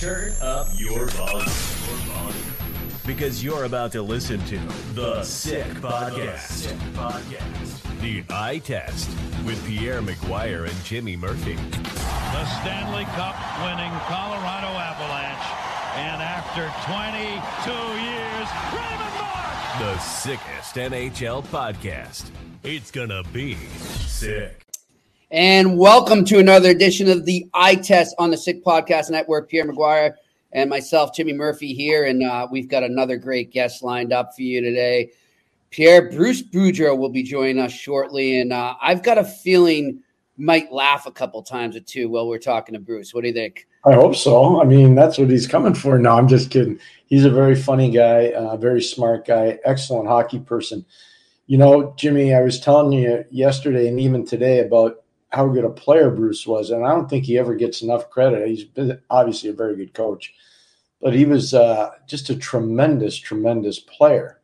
Turn up your volume. Because you're about to listen to The Sick Podcast. Podcast. The Eye Test with Pierre McGuire and Jimmy Murphy. The Stanley Cup winning Colorado Avalanche. And after 22 years, Raymond Mark! The sickest NHL podcast. It's gonna be sick. And welcome to another edition of the Eye Test on the Sick Podcast Network. Pierre McGuire and myself, Jimmy Murphy, here. And uh, we've got another great guest lined up for you today. Pierre Bruce Boudreau will be joining us shortly. And uh, I've got a feeling might laugh a couple times or two while we're talking to Bruce. What do you think? I hope so. I mean, that's what he's coming for. No, I'm just kidding. He's a very funny guy, a uh, very smart guy, excellent hockey person. You know, Jimmy, I was telling you yesterday and even today about how good a player Bruce was, and I don't think he ever gets enough credit. He's obviously a very good coach, but he was uh, just a tremendous, tremendous player,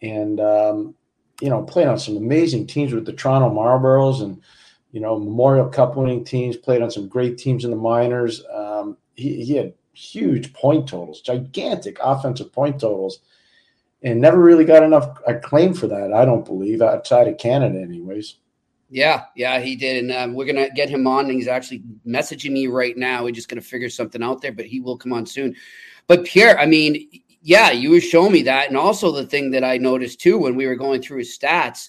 and um, you know played on some amazing teams with the Toronto Marlboros and you know Memorial Cup winning teams. Played on some great teams in the minors. Um, he, he had huge point totals, gigantic offensive point totals, and never really got enough acclaim for that. I don't believe outside of Canada, anyways. Yeah, yeah, he did, and um, we're gonna get him on. And he's actually messaging me right now. We're just gonna figure something out there, but he will come on soon. But Pierre, I mean, yeah, you were showing me that, and also the thing that I noticed too when we were going through his stats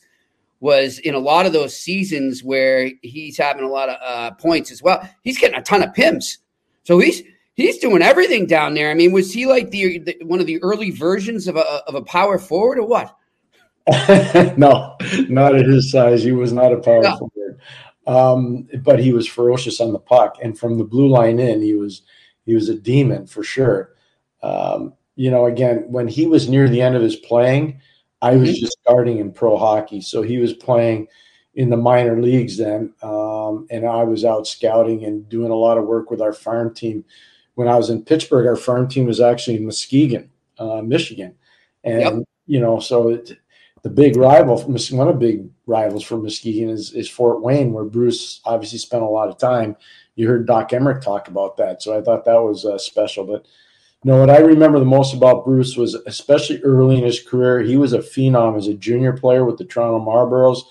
was in a lot of those seasons where he's having a lot of uh, points as well. He's getting a ton of PIMs, so he's he's doing everything down there. I mean, was he like the, the one of the early versions of a of a power forward or what? no, not at his size. He was not a power no. forward, um, but he was ferocious on the puck, and from the blue line in, he was he was a demon for sure. Um, you know, again, when he was near the end of his playing, I was mm-hmm. just starting in pro hockey, so he was playing in the minor leagues then, um, and I was out scouting and doing a lot of work with our farm team. When I was in Pittsburgh, our farm team was actually in Muskegon, uh, Michigan, and yep. you know, so it, the big rival, one of the big rivals for Muskegon is, is Fort Wayne, where Bruce obviously spent a lot of time. You heard Doc Emrick talk about that, so I thought that was uh, special. But you know what I remember the most about Bruce was, especially early in his career, he was a phenom as a junior player with the Toronto Marlboros.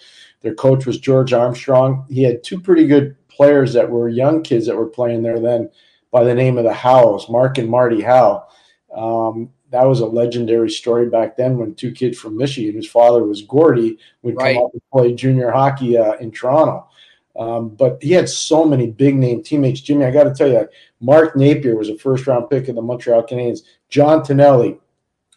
Their coach was George Armstrong. He had two pretty good players that were young kids that were playing there then, by the name of the Howes, Mark and Marty Howe. Um, that was a legendary story back then when two kids from Michigan, whose father was Gordy, would right. come up and play junior hockey uh, in Toronto. Um, but he had so many big name teammates. Jimmy, I got to tell you, Mark Napier was a first round pick of the Montreal Canadiens. John Tonelli,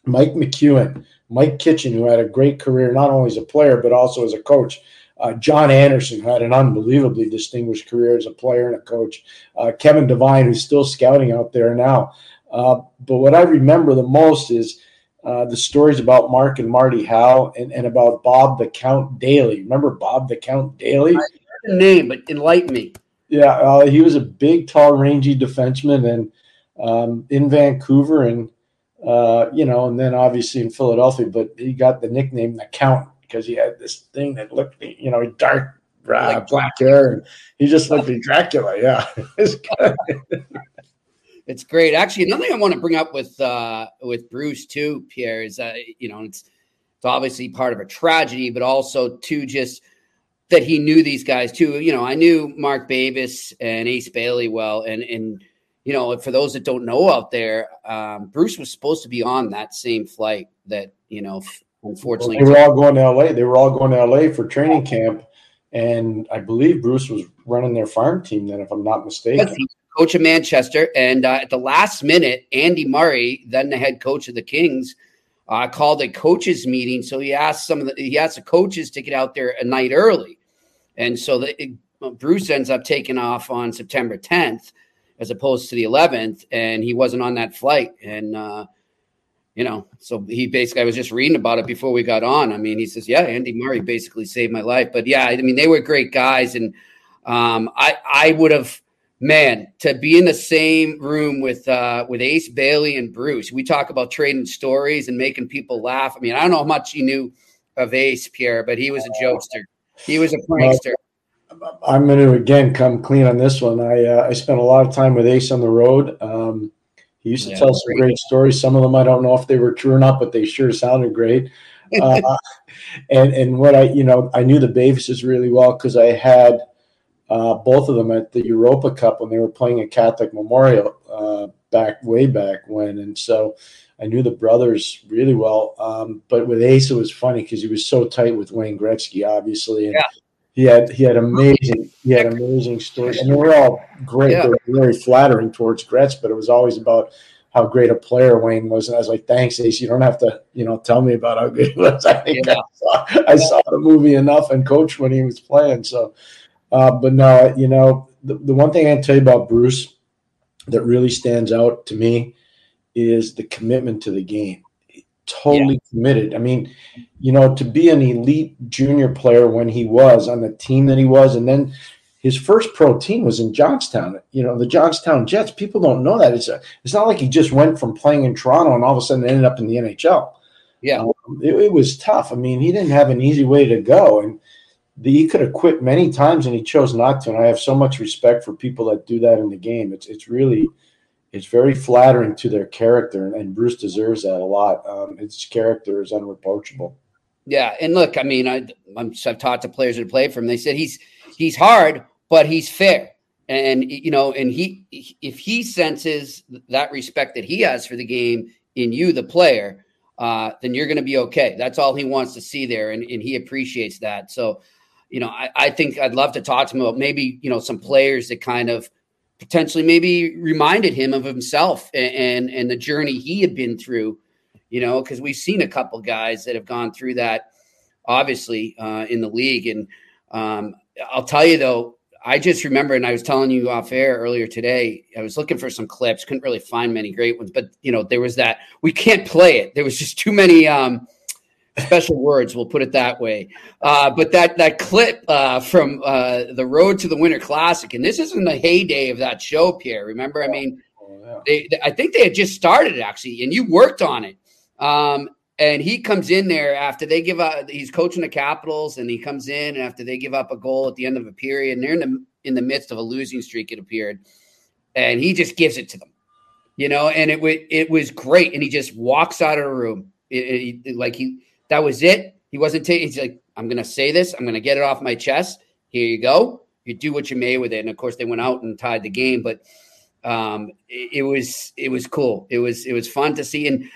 Mike McEwen, Mike Kitchen, who had a great career not only as a player but also as a coach. Uh, John Anderson, who had an unbelievably distinguished career as a player and a coach. Uh, Kevin Devine, who's still scouting out there now. Uh, but what I remember the most is uh, the stories about Mark and Marty Howe and, and about Bob the Count Dailey. Remember Bob the Count Dailey? the name, but enlighten me. Yeah, uh, he was a big, tall, rangy defenseman, and um, in Vancouver, and uh, you know, and then obviously in Philadelphia. But he got the nickname the Count because he had this thing that looked, you know, dark, like black hair, and he just looked like Dracula. Yeah, it's great. Actually, another thing I want to bring up with uh, with Bruce too, Pierre, is that you know it's it's obviously part of a tragedy, but also to just that he knew these guys too. You know, I knew Mark Bavis and Ace Bailey well, and and you know, for those that don't know out there, um, Bruce was supposed to be on that same flight that you know, unfortunately, well, they were all going to L.A. They were all going to L.A. for training camp, and I believe Bruce was running their farm team then, if I'm not mistaken. Coach of Manchester, and uh, at the last minute, Andy Murray, then the head coach of the Kings, uh, called a coaches meeting. So he asked some of the he asked the coaches to get out there a night early, and so the, it, Bruce ends up taking off on September 10th as opposed to the 11th, and he wasn't on that flight. And uh, you know, so he basically I was just reading about it before we got on. I mean, he says, "Yeah, Andy Murray basically saved my life." But yeah, I mean, they were great guys, and um, I I would have man, to be in the same room with uh, with Ace Bailey and Bruce, we talk about trading stories and making people laugh. I mean, I don't know how much you knew of Ace Pierre, but he was a jokester. He was a prankster. I'm going to again come clean on this one. I uh, I spent a lot of time with Ace on the road. Um, he used to yeah, tell some great. great stories. Some of them I don't know if they were true or not, but they sure sounded great. Uh, and and what I you know I knew the Bavises really well because I had uh, both of them at the Europa Cup when they were playing at Catholic Memorial uh, back way back when, and so I knew the brothers really well. Um, but with Ace, it was funny because he was so tight with Wayne Gretzky, obviously, and yeah. he had he had amazing he had amazing stories, and they were all great. Yeah. They were very flattering towards Gretz, but it was always about how great a player Wayne was. And I was like, thanks, Ace. You don't have to, you know, tell me about how good he was. I think yeah. I, saw, I saw the movie enough and coach when he was playing. So uh, but no, you know, the, the one thing I can tell you about Bruce that really stands out to me is the commitment to the game. Totally yeah. committed. I mean, you know, to be an elite junior player when he was on the team that he was, and then his first pro team was in Johnstown. You know, the Johnstown Jets. People don't know that. It's a, it's not like he just went from playing in Toronto and all of a sudden ended up in the NHL. Yeah, um, it, it was tough. I mean, he didn't have an easy way to go, and the, he could have quit many times and he chose not to. And I have so much respect for people that do that in the game. It's it's really it's very flattering to their character, and, Bruce deserves that a lot. Um, his character is unreproachable. Yeah, and look, I mean, I, i have talked to players that play for him. They said he's he's hard, but he's fair, and you know, and he if he senses that respect that he has for the game in you, the player, uh, then you're going to be okay. That's all he wants to see there, and, and he appreciates that. So you know, I, I think I'd love to talk to him about maybe, you know, some players that kind of potentially maybe reminded him of himself and, and, and the journey he had been through, you know, because we've seen a couple guys that have gone through that obviously uh, in the league. And um, I'll tell you though, I just remember, and I was telling you off air earlier today, I was looking for some clips, couldn't really find many great ones, but you know, there was that we can't play it. There was just too many um, special words. We'll put it that way. Uh, but that that clip uh, from uh, the Road to the Winter Classic, and this isn't the heyday of that show, Pierre. Remember, I mean, oh, they, I think they had just started actually, and you worked on it. Um, and he comes in there after they give up. He's coaching the Capitals, and he comes in after they give up a goal at the end of a period, and they're in the in the midst of a losing streak. It appeared, and he just gives it to them, you know. And it it was great, and he just walks out of the room, it, it, like he that was it. He wasn't taking. He's like, I'm going to say this. I'm going to get it off my chest. Here you go. You do what you may with it. And of course, they went out and tied the game. But um, it, it was it was cool. It was it was fun to see. And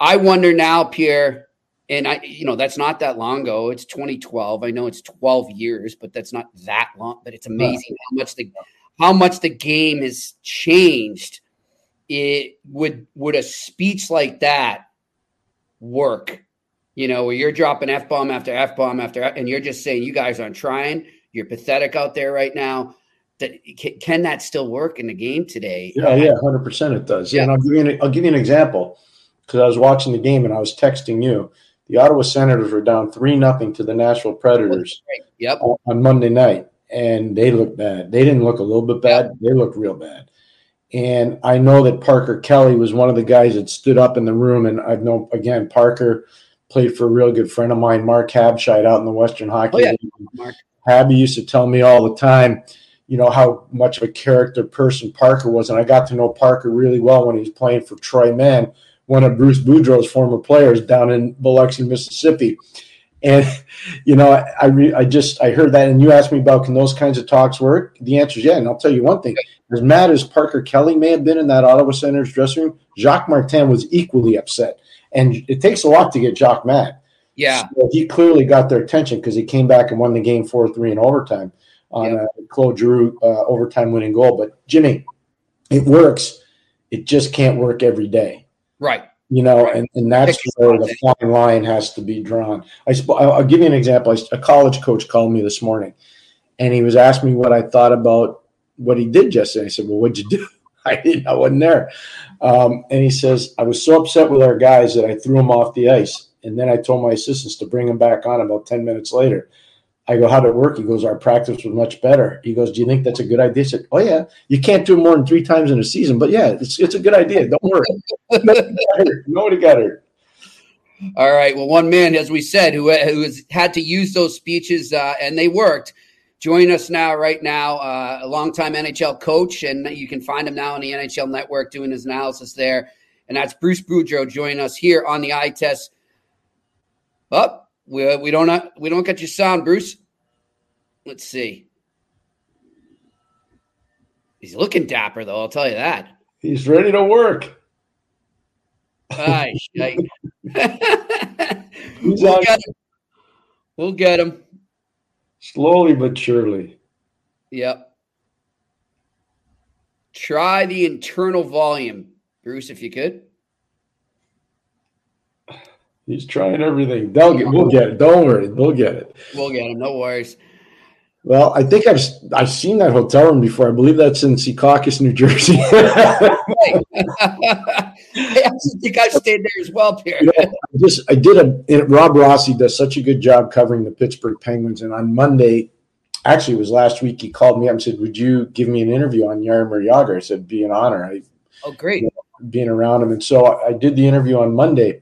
I wonder now, Pierre. And I, you know, that's not that long ago. It's 2012. I know it's 12 years, but that's not that long. But it's amazing how much the how much the game has changed. It would would a speech like that work you know, where you're dropping F bomb after F bomb after, and you're just saying you guys aren't trying. You're pathetic out there right now. That can, can that still work in the game today? Yeah, yeah, hundred percent it does. Yeah, and I'll give you an, I'll give you an example because I was watching the game and I was texting you. The Ottawa Senators were down three nothing to the Nashville Predators. Yep. On Monday night, and they looked bad. They didn't look a little bit bad. They looked real bad. And I know that Parker Kelly was one of the guys that stood up in the room. And I know again, Parker played for a real good friend of mine, Mark Habscheid, out in the Western Hockey oh, yeah. League. Habby used to tell me all the time, you know, how much of a character person Parker was. And I got to know Parker really well when he was playing for Troy Mann, one of Bruce Boudreau's former players down in Biloxi, Mississippi. And you know, I I, re, I, just I heard that, and you asked me about can those kinds of talks work? The answer is yeah. And I'll tell you one thing: as mad as Parker Kelly may have been in that Ottawa Senators dressing room, Jacques Martin was equally upset. And it takes a lot to get Jacques mad. Yeah, so he clearly got their attention because he came back and won the game four three in overtime on yep. a Claude Giroux uh, overtime winning goal. But Jimmy, it works. It just can't work every day. Right you know, and, and that's where the fine line has to be drawn. I I'll give you an example. A college coach called me this morning, and he was asking me what I thought about what he did yesterday. I said, "Well, what'd you do?" I didn't. I wasn't there. Um, and he says, "I was so upset with our guys that I threw them off the ice, and then I told my assistants to bring them back on about ten minutes later." I go, how'd it work? He goes, our practice was much better. He goes, do you think that's a good idea? I said, oh yeah, you can't do more than three times in a season, but yeah, it's it's a good idea. Don't worry. Nobody got hurt. Nobody got hurt. All right. Well, one man, as we said, who who has had to use those speeches uh, and they worked. Join us now, right now, uh, a longtime NHL coach, and you can find him now on the NHL Network doing his analysis there. And that's Bruce Boudreau joining us here on the eye test. Up. Oh, we, we don't we don't get your sound, Bruce. Let's see. He's looking dapper, though. I'll tell you that. He's ready to work. Aye, we'll, get him. we'll get him. Slowly but surely. Yep. Try the internal volume, Bruce, if you could. He's trying everything. They'll get. We'll get it. Don't worry. We'll get it. We'll get him. No worries. Well, I think I've I've seen that hotel room before. I believe that's in Secaucus, New Jersey. I actually think I've stayed there as well, Pierre. You know, I just I did a Rob Rossi does such a good job covering the Pittsburgh Penguins, and on Monday, actually it was last week, he called me up and said, "Would you give me an interview on Jaromir Jagr?" I said, "Be an honor." I, oh, great. You know, being around him, and so I, I did the interview on Monday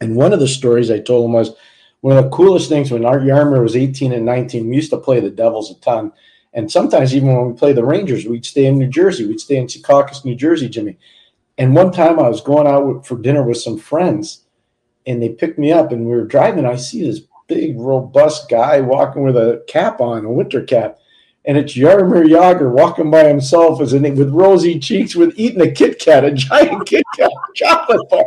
and one of the stories I told him was one of the coolest things when Art Jaromir was 18 and 19, we used to play the Devils a ton. And sometimes even when we play the Rangers, we'd stay in New Jersey. We'd stay in Secaucus, New Jersey, Jimmy. And one time I was going out for dinner with some friends and they picked me up and we were driving. I see this big, robust guy walking with a cap on, a winter cap. And it's Jaromir Jagr walking by himself as an, with rosy cheeks, with eating a Kit Kat, a giant Kit Kat chocolate bar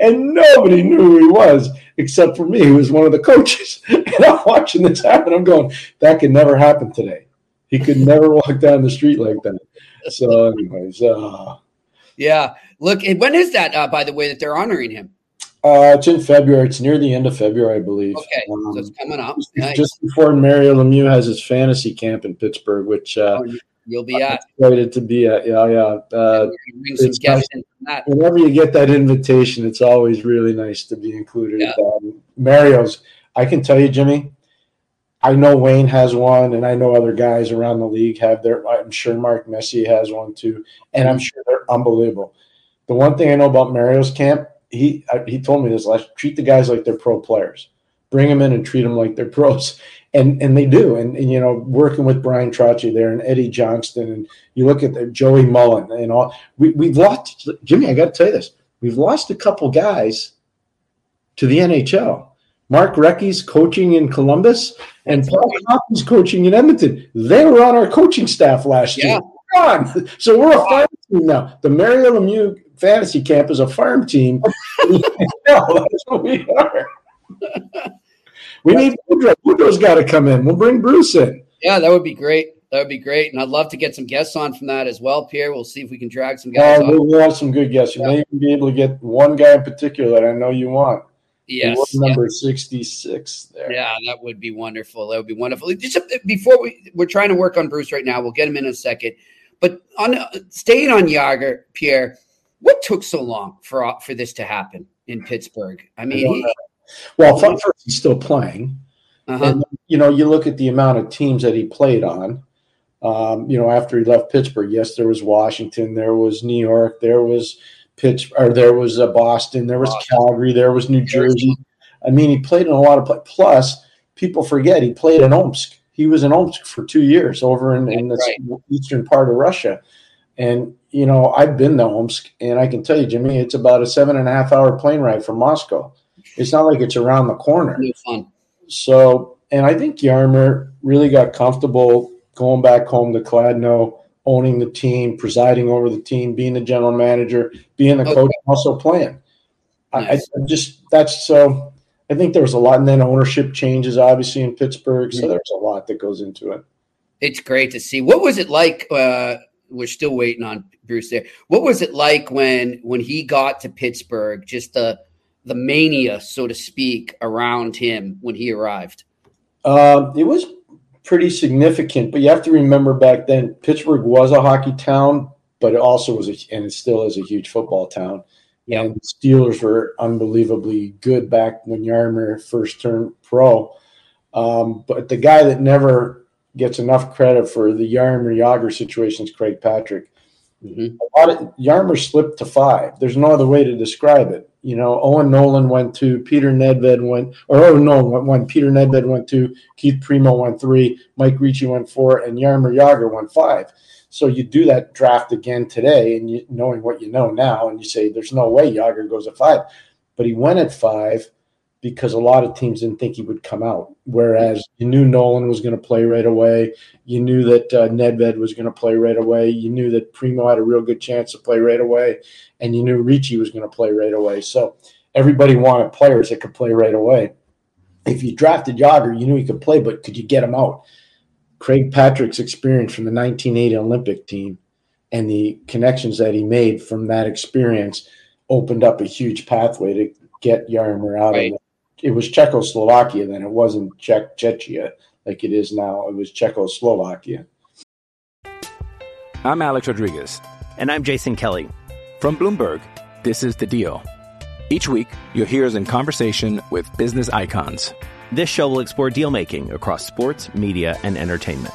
and nobody knew who he was except for me, who was one of the coaches. And I'm watching this happen. I'm going, that could never happen today. He could never walk down the street like that. So, anyways, uh, yeah. Look, when is that? Uh, by the way, that they're honoring him? Uh, it's in February. It's near the end of February, I believe. Okay, um, so it's coming up. Nice. Just before Mario Lemieux has his fantasy camp in Pittsburgh, which uh, oh, You'll be at. Excited to be at. Yeah, yeah. Uh, nice. Whenever you get that invitation, it's always really nice to be included. Yeah. Um, Mario's. I can tell you, Jimmy. I know Wayne has one, and I know other guys around the league have their. I'm sure Mark Messier has one too, and I'm sure they're unbelievable. The one thing I know about Mario's camp, he he told me this last. Treat the guys like they're pro players. Bring them in and treat them like they're pros and and they do. And, and you know, working with Bryan Trottier there and Eddie Johnston, and you look at the Joey Mullen and all. We we've lost Jimmy. I got to tell you this: we've lost a couple guys to the NHL. Mark Recchi's coaching in Columbus, and Paul Coffey's coaching in Edmonton. They were on our coaching staff last yeah. year. On. So we're a farm team now. The Mario Lemieux fantasy camp is a farm team. that's what we are. We need Boudreau. Boudreau's got to come in. We'll bring Bruce in. Yeah, that would be great. That would be great, and I'd love to get some guests on from that as well, Pierre. We'll see if we can drag some guys. Oh, we'll have some good guests. You yeah. may even be able to get one guy in particular that I know you want. Yes, number yeah. sixty-six. There. Yeah, that would be wonderful. That would be wonderful. Just before we, we're trying to work on Bruce right now. We'll get him in a second. But on staying on Jagr, Pierre, what took so long for for this to happen in Pittsburgh? I mean, I he, well, first he's still playing, uh-huh. and you know you look at the amount of teams that he played on. Um, you know, after he left Pittsburgh, yes, there was Washington, there was New York, there was Pitch, or there was uh, Boston, there was Boston. Calgary, there was New Jersey. I mean, he played in a lot of play. Plus, people forget he played in Omsk. He was in Omsk for two years over in, in the right. eastern part of Russia. And you know, I've been to Omsk, and I can tell you, Jimmy, it's about a seven and a half hour plane ride from Moscow. It's not like it's around the corner. So, and I think Jaromir really got comfortable going back home to Kladno, owning the team, presiding over the team, being the general manager, being the okay. coach, also playing. Nice. I, I, just that's so. I think there was a lot, and then ownership changes obviously in Pittsburgh, so mm-hmm. there's a lot that goes into it. It's great to see. What was it like? Uh, we're still waiting on Bruce there. What was it like when when he got to Pittsburgh? Just the the mania, so to speak, around him when he arrived. Uh, it was pretty significant, but you have to remember back then Pittsburgh was a hockey town, but it also was, a, and it still is a huge football town. Yep. And the Steelers were unbelievably good back when Jaromir first turned pro. Um, but the guy that never gets enough credit for the Jaromir Jagr situation is Craig Patrick. Mm-hmm. A lot of Jaromir slipped to five. There's no other way to describe it. You know, Owen Nolan went to Peter Nedved went, or Owen Nolan went one. Peter Nedved went two. Keith Primeau went three. Mike Ricci went four, and Jaromir Jagr went five. So you do that draft again today, and you, knowing what you know now, and you say there's no way Jagr goes at five, but he went at five because a lot of teams didn't think he would come out. Whereas you knew Nolan was going to play right away, you knew that uh, Nedved was going to play right away, you knew that Primeau had a real good chance to play right away, and you knew Ricci was going to play right away. So everybody wanted players that could play right away. If you drafted Jagr, you knew he could play, but could you get him out? Craig Patrick's experience from the 1980 Olympic team and the connections that he made from that experience opened up a huge pathway to get Jaromir out right. of it. It was Czechoslovakia then. It wasn't Czech Czechia like it is now. It was Czechoslovakia. I'm Alex Rodriguez. And I'm Jason Kelly. From Bloomberg, this is The Deal. Each week, you'll hear us in conversation with business icons. This show will explore deal making across sports, media, and entertainment.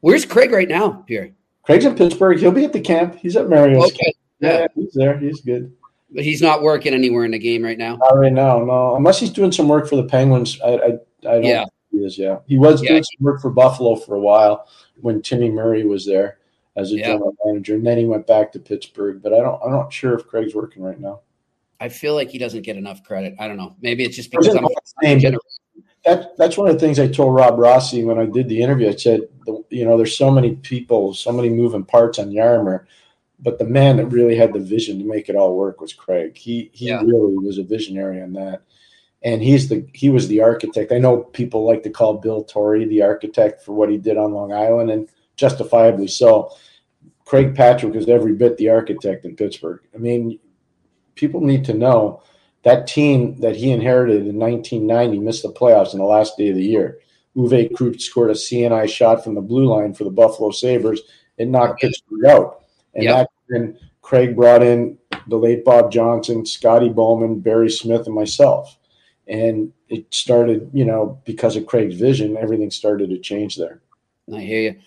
Where's Craig right now, Pierre? Craig's in Pittsburgh. He'll be at the camp. He's at Mario's. Okay. Yeah. yeah, he's there. He's good. But he's not working anywhere in the game right now. Not right now, no. Unless he's doing some work for the Penguins. I, I, I don't. Yeah. he is. Yeah, he was yeah. doing some work for Buffalo for a while when Timmy Murray was there as a yeah. general manager, and then he went back to Pittsburgh. But I don't. I'm not sure if Craig's working right now. I feel like he doesn't get enough credit. I don't know. Maybe it's just because I'm a that that's one of the things I told Rob Rossi when I did the interview. I said, you know, there's so many people, so many moving parts on Jaromir, but the man that really had the vision to make it all work was Craig. He he yeah. really was a visionary on that, and he's the he was the architect. I know people like to call Bill Torrey the architect for what he did on Long Island, and justifiably so. Craig Patrick is every bit the architect in Pittsburgh. I mean, people need to know that team that he inherited in 1990 missed the playoffs in the last day of the year. Uwe Krupp scored a seeing-eye shot from the blue line for the Buffalo Sabres. It knocked Pittsburgh out. And yep. that then Craig brought in the late Bob Johnson, Scotty Bowman, Barry Smith, and myself. And it started, you know, because of Craig's vision, everything started to change there. I hear you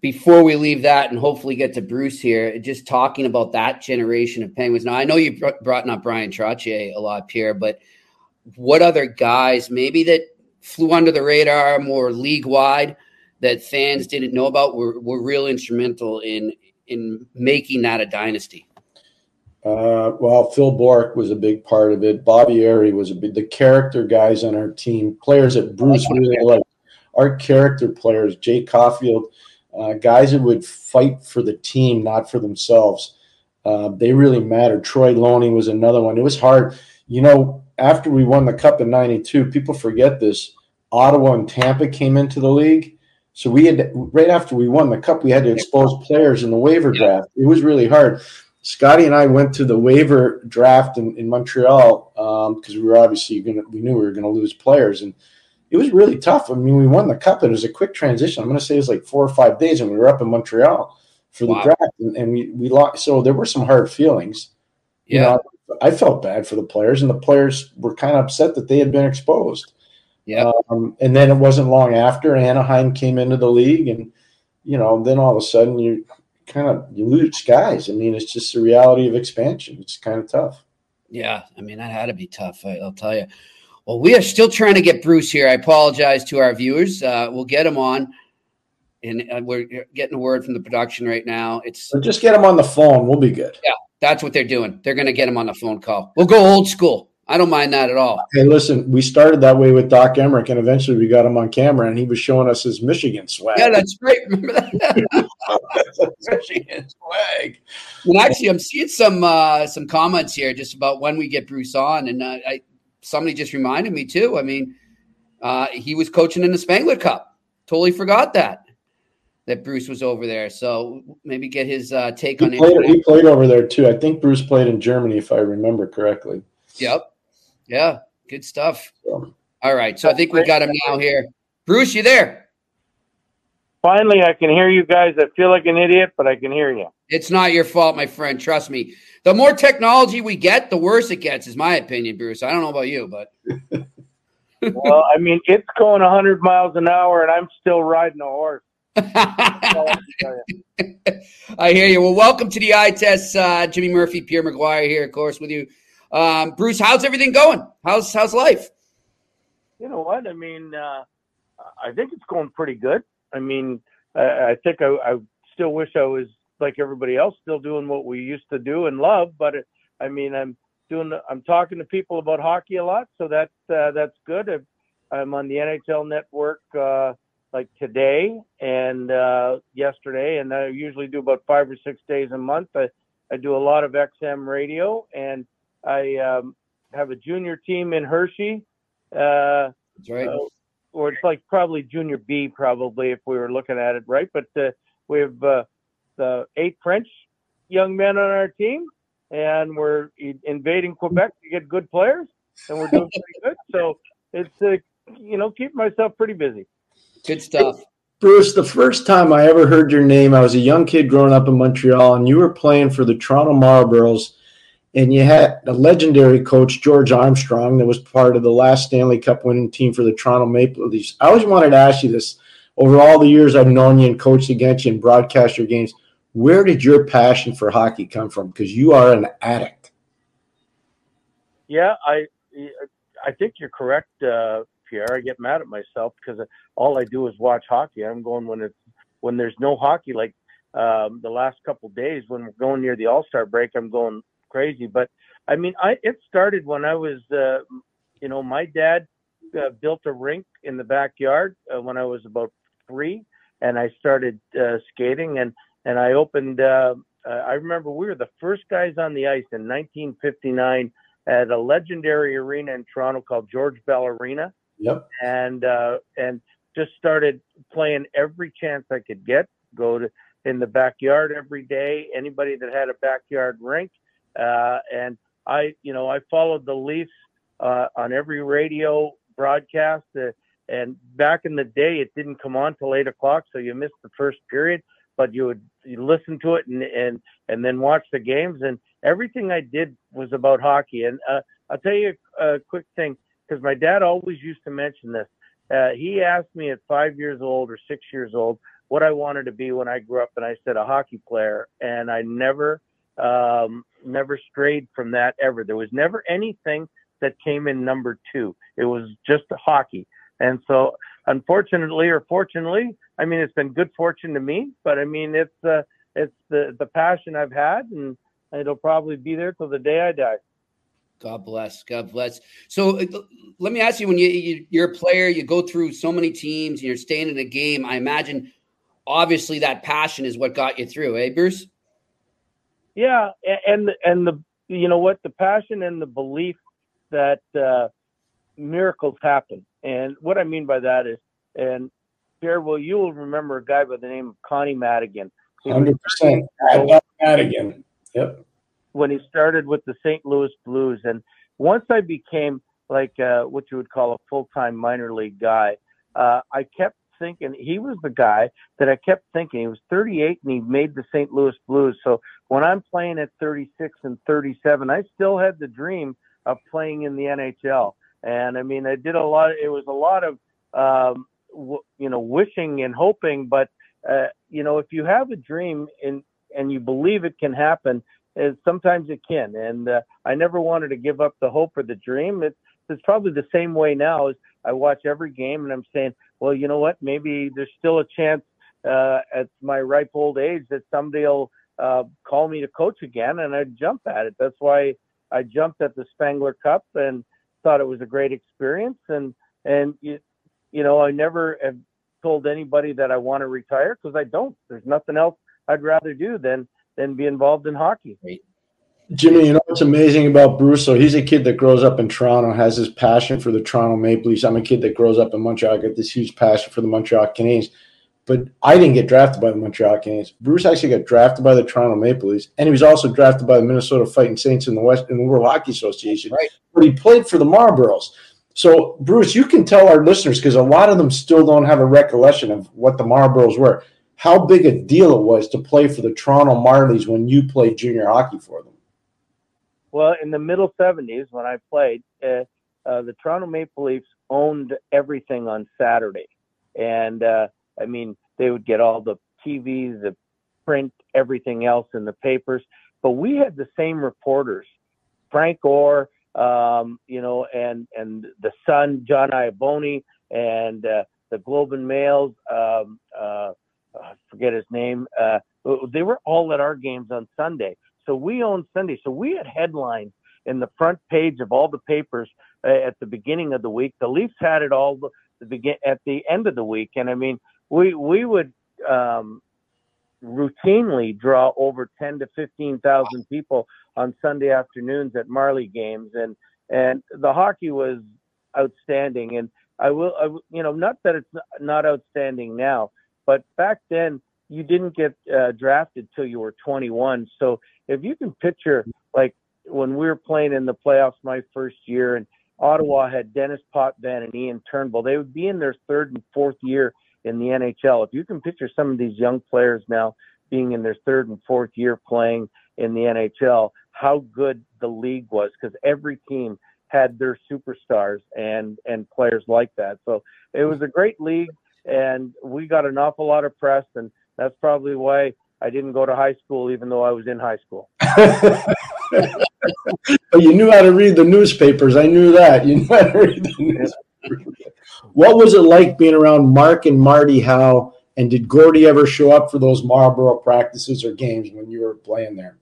before we leave that and hopefully get to Bruce here, just talking about that generation of Penguins. Now, I know you brought up Bryan Trottier a lot, Pierre, but what other guys maybe that flew under the radar more league wide that fans didn't know about were, were real instrumental in in making that a dynasty? Uh, well, Phil Bourque was a big part of it. Bobby Errey was a big, the character guys on our team, players that Bruce really liked. Our character players, Jay Caufield – uh, guys that would fight for the team, not for themselves. Uh, they really mattered. Troy Loney was another one. It was hard. You know, after we won the cup in 92, people forget this. Ottawa and Tampa came into the league. So we had, right after we won the cup, we had to expose players in the waiver draft. It was really hard. Scotty and I went to the waiver draft in, in Montreal because um, we were obviously going to, we knew we were going to lose players. And it was really tough. I mean, we won the cup. It was a quick transition. I'm going to say it was like four or five days, and we were up in Montreal for the draft. And, and, we, we lost. So there were some hard feelings. Yeah. You know, I felt bad for the players, and the players were kind of upset that they had been exposed. Yeah. Um, and then it wasn't long after Anaheim came into the league, and you know, then all of a sudden you kind of you lose guys. I mean, it's just the reality of expansion. It's kind of tough. Yeah, I mean that had to be tough. I, will tell you. Well, we are still trying to get Bruce here. I apologize to our viewers. Uh, we'll get him on, and uh, we're getting a word from the production right now. It's so just get him on the phone. We'll be good. Yeah, that's what they're doing. They're going to get him on the phone call. We'll go old school. I don't mind that at all. Hey, listen, we started that way with Doc Emrick, and eventually we got him on camera, and he was showing us his Michigan swag. Yeah, that's great. Remember that? Michigan swag. And actually, I'm seeing some uh, some comments here just about when we get Bruce on, and uh, I somebody just reminded me too. I mean, uh, he was coaching in the Spengler Cup. Totally forgot that that Bruce was over there. So maybe get his uh, take he on played, it. He played over there too. I think Bruce played in Germany, if I remember correctly. Yep. Yeah, good stuff. All right, so I think we got him now here. Bruce, you there? Finally, I can hear you guys. I feel like an idiot, but I can hear you. It's not your fault, my friend. Trust me. The more technology we get, the worse it gets, is my opinion, Bruce. I don't know about you, but. well, I mean, it's going 100 miles an hour, and I'm still riding a horse. I hear you. Well, welcome to the eye test. Uh, Jimmy Murphy, Pierre McGuire here, of course, with you. Um, Bruce, how's everything going? How's how's life? You know what? I mean, uh, I think it's going pretty good. I mean, I, I think I, I, still wish I was like everybody else, still doing what we used to do and love. But it, I mean, I'm doing. I'm talking to people about hockey a lot, so that's uh, that's good. I'm on the NHL Network uh, like today and uh, yesterday, and I usually do about five or six days a month. I, I do a lot of XM radio and I um, have a junior team in Hershey. Uh, That's right. Uh, or it's like probably junior B, probably if we were looking at it right. But uh, we have uh, the eight French young men on our team, and we're invading Quebec to get good players, and we're doing pretty good. So it's uh, you know keep myself pretty busy. Good stuff. Bruce, the first time I ever heard your name, I was a young kid growing up in Montreal, and you were playing for the Toronto Marlboros and you had a legendary coach, George Armstrong, that was part of the last Stanley Cup winning team for the Toronto Maple Leafs. I always wanted to ask you this over all the years I've known you and coached against you and broadcast your games. Where did your passion for hockey come from? Because you are an addict. Yeah, I I think you're correct, uh, Pierre. I get mad at myself because all I do is watch hockey. I'm going when it's when there's no hockey, like um, the last couple days when we're going near the All Star break. I'm going crazy. But I mean, I it started when I was, uh, you know, my dad uh, built a rink in the backyard uh, when I was about three, and I started uh, skating, and and I opened. Uh, I remember we were the first guys on the ice in 1959 at a legendary arena in Toronto called George Bell Arena. Yep. And uh, and just started playing every chance I could get. Go to in the backyard every day. Anybody that had a backyard rink, uh, and I, you know, I followed the Leafs uh, on every radio broadcast. Uh, and back in the day, it didn't come on till eight o'clock, so you missed the first period. But you would you listen to it and and and then watch the games. And everything I did was about hockey. And uh, I'll tell you a, a quick thing because my dad always used to mention this. Uh, he asked me at five years old or six years old what I wanted to be when I grew up, and I said a hockey player. And I never um, never strayed from that ever. There was never anything that came in number two. It was just hockey. And so, unfortunately or fortunately, I mean, it's been good fortune to me, but I mean, it's, uh, it's the, the passion I've had and it'll probably be there till the day I die. God bless. God bless. So uh, let me ask you: When you, you you're a player, you go through so many teams, and you're staying in a game. I imagine, obviously, that passion is what got you through, eh, Bruce? Yeah, and and the you know what the passion and the belief that uh, miracles happen, and what I mean by that is, and Pierre, well, you will remember a guy by the name of Connie Madigan. Hundred percent, Madigan. Yep. when he started with the St. Louis Blues. And once I became like uh, what you would call a full time minor league guy, uh, I kept thinking he was the guy that I kept thinking he was 38 and he made the St. Louis Blues. So when I'm playing at 36 and 37, I still had the dream of playing in the NHL. And I mean, I did a lot. It was a lot of, um, w- you know, wishing and hoping. But uh, you know, if you have a dream and and you believe it can happen, uh, sometimes it can. And uh, I never wanted to give up the hope or the dream. It's it's probably the same way now. As I watch every game and I'm saying, well, you know what? Maybe there's still a chance uh, at my ripe old age that somebody will uh, call me to coach again, and I'd jump at it. That's why I jumped at the Spengler Cup and thought it was a great experience. And and you, you know, I never have told anybody that I want to retire because I don't. There's nothing else I'd rather do than than be involved in hockey. Jimmy, you know what's amazing about Bruce? So he's a kid that grows up in Toronto, has this passion for the Toronto Maple Leafs. I'm a kid that grows up in Montreal, I got this huge passion for the Montreal Canadiens. But I didn't get drafted by the Montreal Canadiens. Bruce actually got drafted by the Toronto Maple Leafs, and he was also drafted by the Minnesota Fighting Saints in the West in the World Hockey Association. Right. But he played for the Marlboros. So, Bruce, you can tell our listeners because a lot of them still don't have a recollection of what the Marlboros were. How big a deal it was to play for the Toronto Marlies when you played junior hockey for them. Well, in the middle 70s, when I played, uh, uh, the Toronto Maple Leafs owned everything on Saturday. And, uh, I mean, they would get all the TVs, the print, everything else in the papers. But we had the same reporters, Frank Orr, um, you know, and, and the Sun, John Iaboni, and uh, the Globe and Mail. um, uh, I forget his name. Uh, they were all at our games on Sunday. So we owned Sunday. So we had headlines in the front page of all the papers uh, at the beginning of the week. The Leafs had it all the begin at the end of the week, and I mean, we we would um, routinely draw over ten to fifteen thousand people on Sunday afternoons at Marley games, and and the hockey was outstanding. And I will, I, you know, not that it's not outstanding now, but back then you didn't get uh, drafted till you were 21. So if you can picture like when we were playing in the playoffs my first year and Ottawa had Denis Potvin and Ian Turnbull, they would be in their third and fourth year in the NHL. If you can picture some of these young players now being in their third and fourth year playing in the NHL, how good the league was because every team had their superstars and and players like that. So it was a great league and we got an awful lot of press and that's probably why I didn't go to high school, even though I was in high school. but you knew how to read the newspapers. I knew that. You knew how to read the newspapers. What was it like being around Mark and Marty Howe? And did Gordy ever show up for those Marlboro practices or games when you were playing there?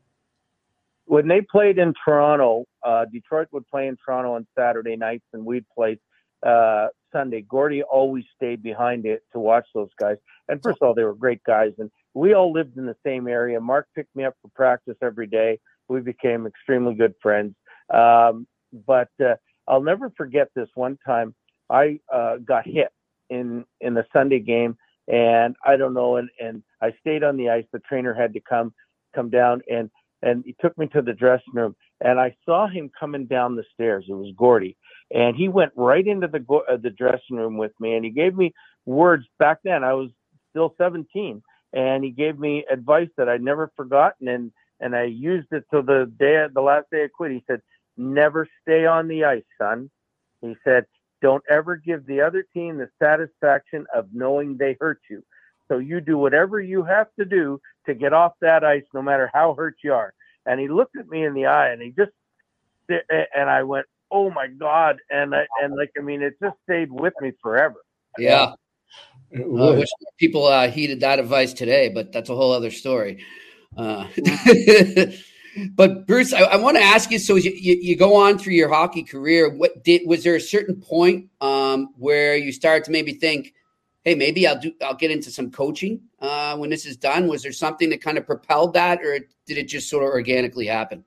When they played in Toronto, uh, Detroit would play in Toronto on Saturday nights, and we'd play uh, Sunday. Gordy always stayed behind it to watch those guys. And first of all, they were great guys, and we all lived in the same area. Mark picked me up for practice every day. We became extremely good friends. Um, but uh, I'll never forget this one time. I uh, got hit in in the Sunday game, and I don't know, and and I stayed on the ice. The trainer had to come come down, and and he took me to the dressing room, and I saw him coming down the stairs. It was Gordy, and he went right into the uh, the dressing room with me, and he gave me words. Back then, I was still 17, and he gave me advice that I'd never forgotten, and and I used it till the day the last day I quit. He said, "Never stay on the ice, son." He said, "Don't ever give the other team the satisfaction of knowing they hurt you. So you do whatever you have to do to get off that ice, no matter how hurt you are." And he looked at me in the eye, and he just and I went, "Oh my God!" And I and like I mean, it just stayed with me forever. Yeah. I uh, wish people uh, heeded that advice today, but that's a whole other story. Uh, but Bruce, I, I want to ask you. So you, you, you, go on through your hockey career. What did was there a certain point um, where you started to maybe think, "Hey, maybe I'll do. I'll get into some coaching uh, when this is done." Was there something that kind of propelled that, or did it just sort of organically happen?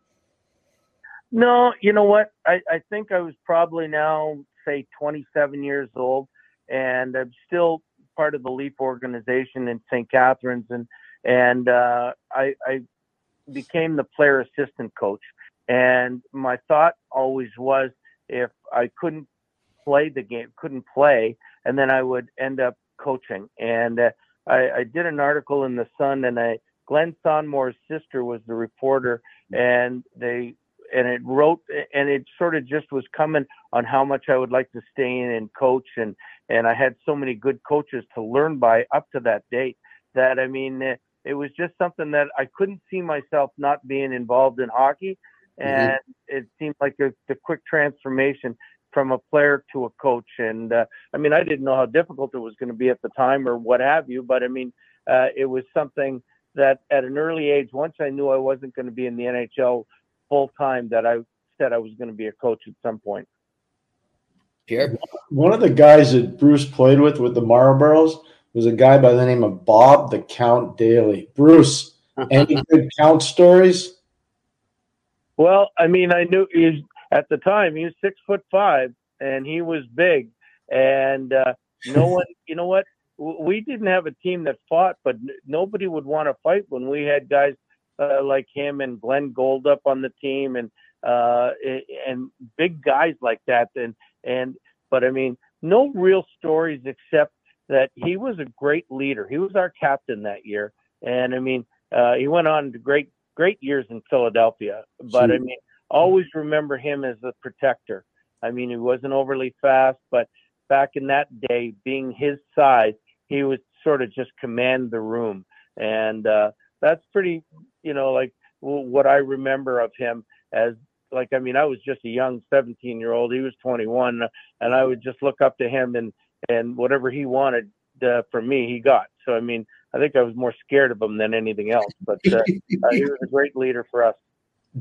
No, you know what? I, I think I was probably now say 27 years old, and I'm still part of the Leaf organization in St. Catharines, and and uh, I, I became the player assistant coach. And my thought always was if I couldn't play the game, couldn't play, and then I would end up coaching. And uh, I, I did an article in the Sun, and I Glen Sonmor's sister was the reporter, and they and it wrote and it sort of just was coming on how much I would like to stay in and coach and and I had so many good coaches to learn by up to that date that I mean it, it was just something that I couldn't see myself not being involved in hockey mm-hmm. and mm-hmm. it seemed like a, the quick transformation from a player to a coach and uh, I mean I didn't know how difficult it was going to be at the time or what have you but I mean uh, it was something that at an early age once I knew I wasn't going to be in the NHL full time that I said I was going to be a coach at some point. Pierre? One of the guys that Bruce played with with the Marlboros was a guy by the name of Bob the Count Dailey. Bruce, any good Count stories? Well, I mean, I knew he's at the time he was six foot five and he was big, and uh, no one, you know what? We didn't have a team that fought, but nobody would want to fight when we had guys uh, like him and Glenn Goldup on the team and uh, and big guys like that. And and but I mean, no real stories except that he was a great leader. He was our captain that year, and I mean, uh, he went on to great great years in Philadelphia. But I mean, always remember him as the protector. I mean, he wasn't overly fast, but back in that day, being his size, he was sort of just command the room. And uh, that's pretty, you know, like what I remember of him as like I mean I was just a young 17 year old he was 21 and I would just look up to him and and whatever he wanted uh, from me he got so I mean I think I was more scared of him than anything else but uh, uh, he was a great leader for us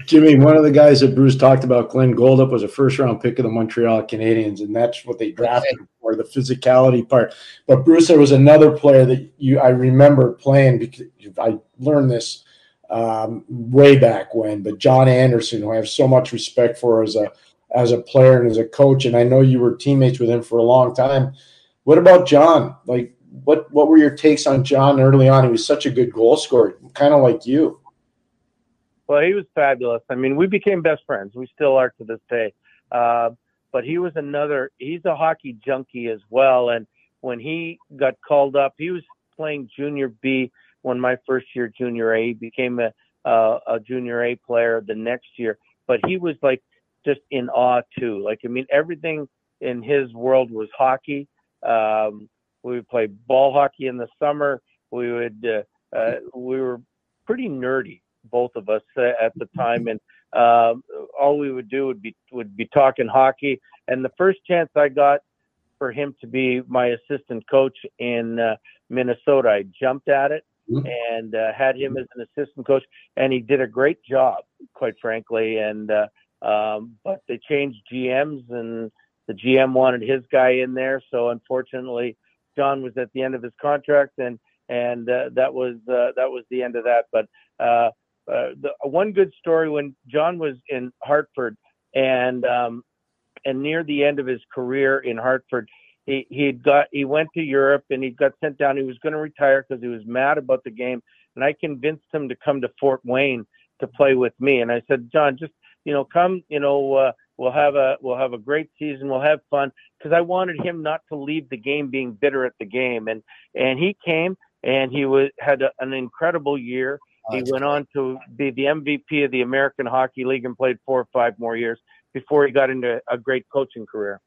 Jimmy, one of the guys that Bruce talked about, Glenn Goldup, was a first round pick of the Montreal Canadiens, and that's what they drafted for the physicality part. But Bruce, there was another player that you I remember playing because I learned this um, way back when. But John Anderson, who I have so much respect for as a as a player and as a coach, and I know you were teammates with him for a long time. What about John? Like, what what were your takes on John early on? He was such a good goal scorer, kind of like you. Well, he was fabulous. I mean, we became best friends. We still are to this day. Uh, but he was another. He's a hockey junkie as well. And when he got called up, he was playing junior B when my first year junior A He became a uh, a junior A player the next year. But he was like just in awe too. Like I mean, everything in his world was hockey. Um, we would play ball hockey in the summer. We would uh, uh, we were pretty nerdy, both of us uh, at the time, and um, all we would do would be would be talking hockey. And the first chance I got for him to be my assistant coach in uh, Minnesota, I jumped at it mm-hmm. and uh, had him as an assistant coach, and he did a great job, quite frankly. And uh, um, but they changed GMs, and the GM wanted his guy in there, so unfortunately, John was at the end of his contract, and and uh, that was uh, that was the end of that. But uh, uh, the one good story when John was in Hartford, and um, and near the end of his career in Hartford, he he got he went to Europe and he got sent down. He was going to retire because he was mad about the game, and I convinced him to come to Fort Wayne to play with me. And I said, John, just you know, come, you know, uh, we'll have a we'll have a great season, we'll have fun, because I wanted him not to leave the game being bitter at the game. And and he came and he was had a, an incredible year. He went on to be the MVP of the American Hockey League and played four or five more years before he got into a great coaching career.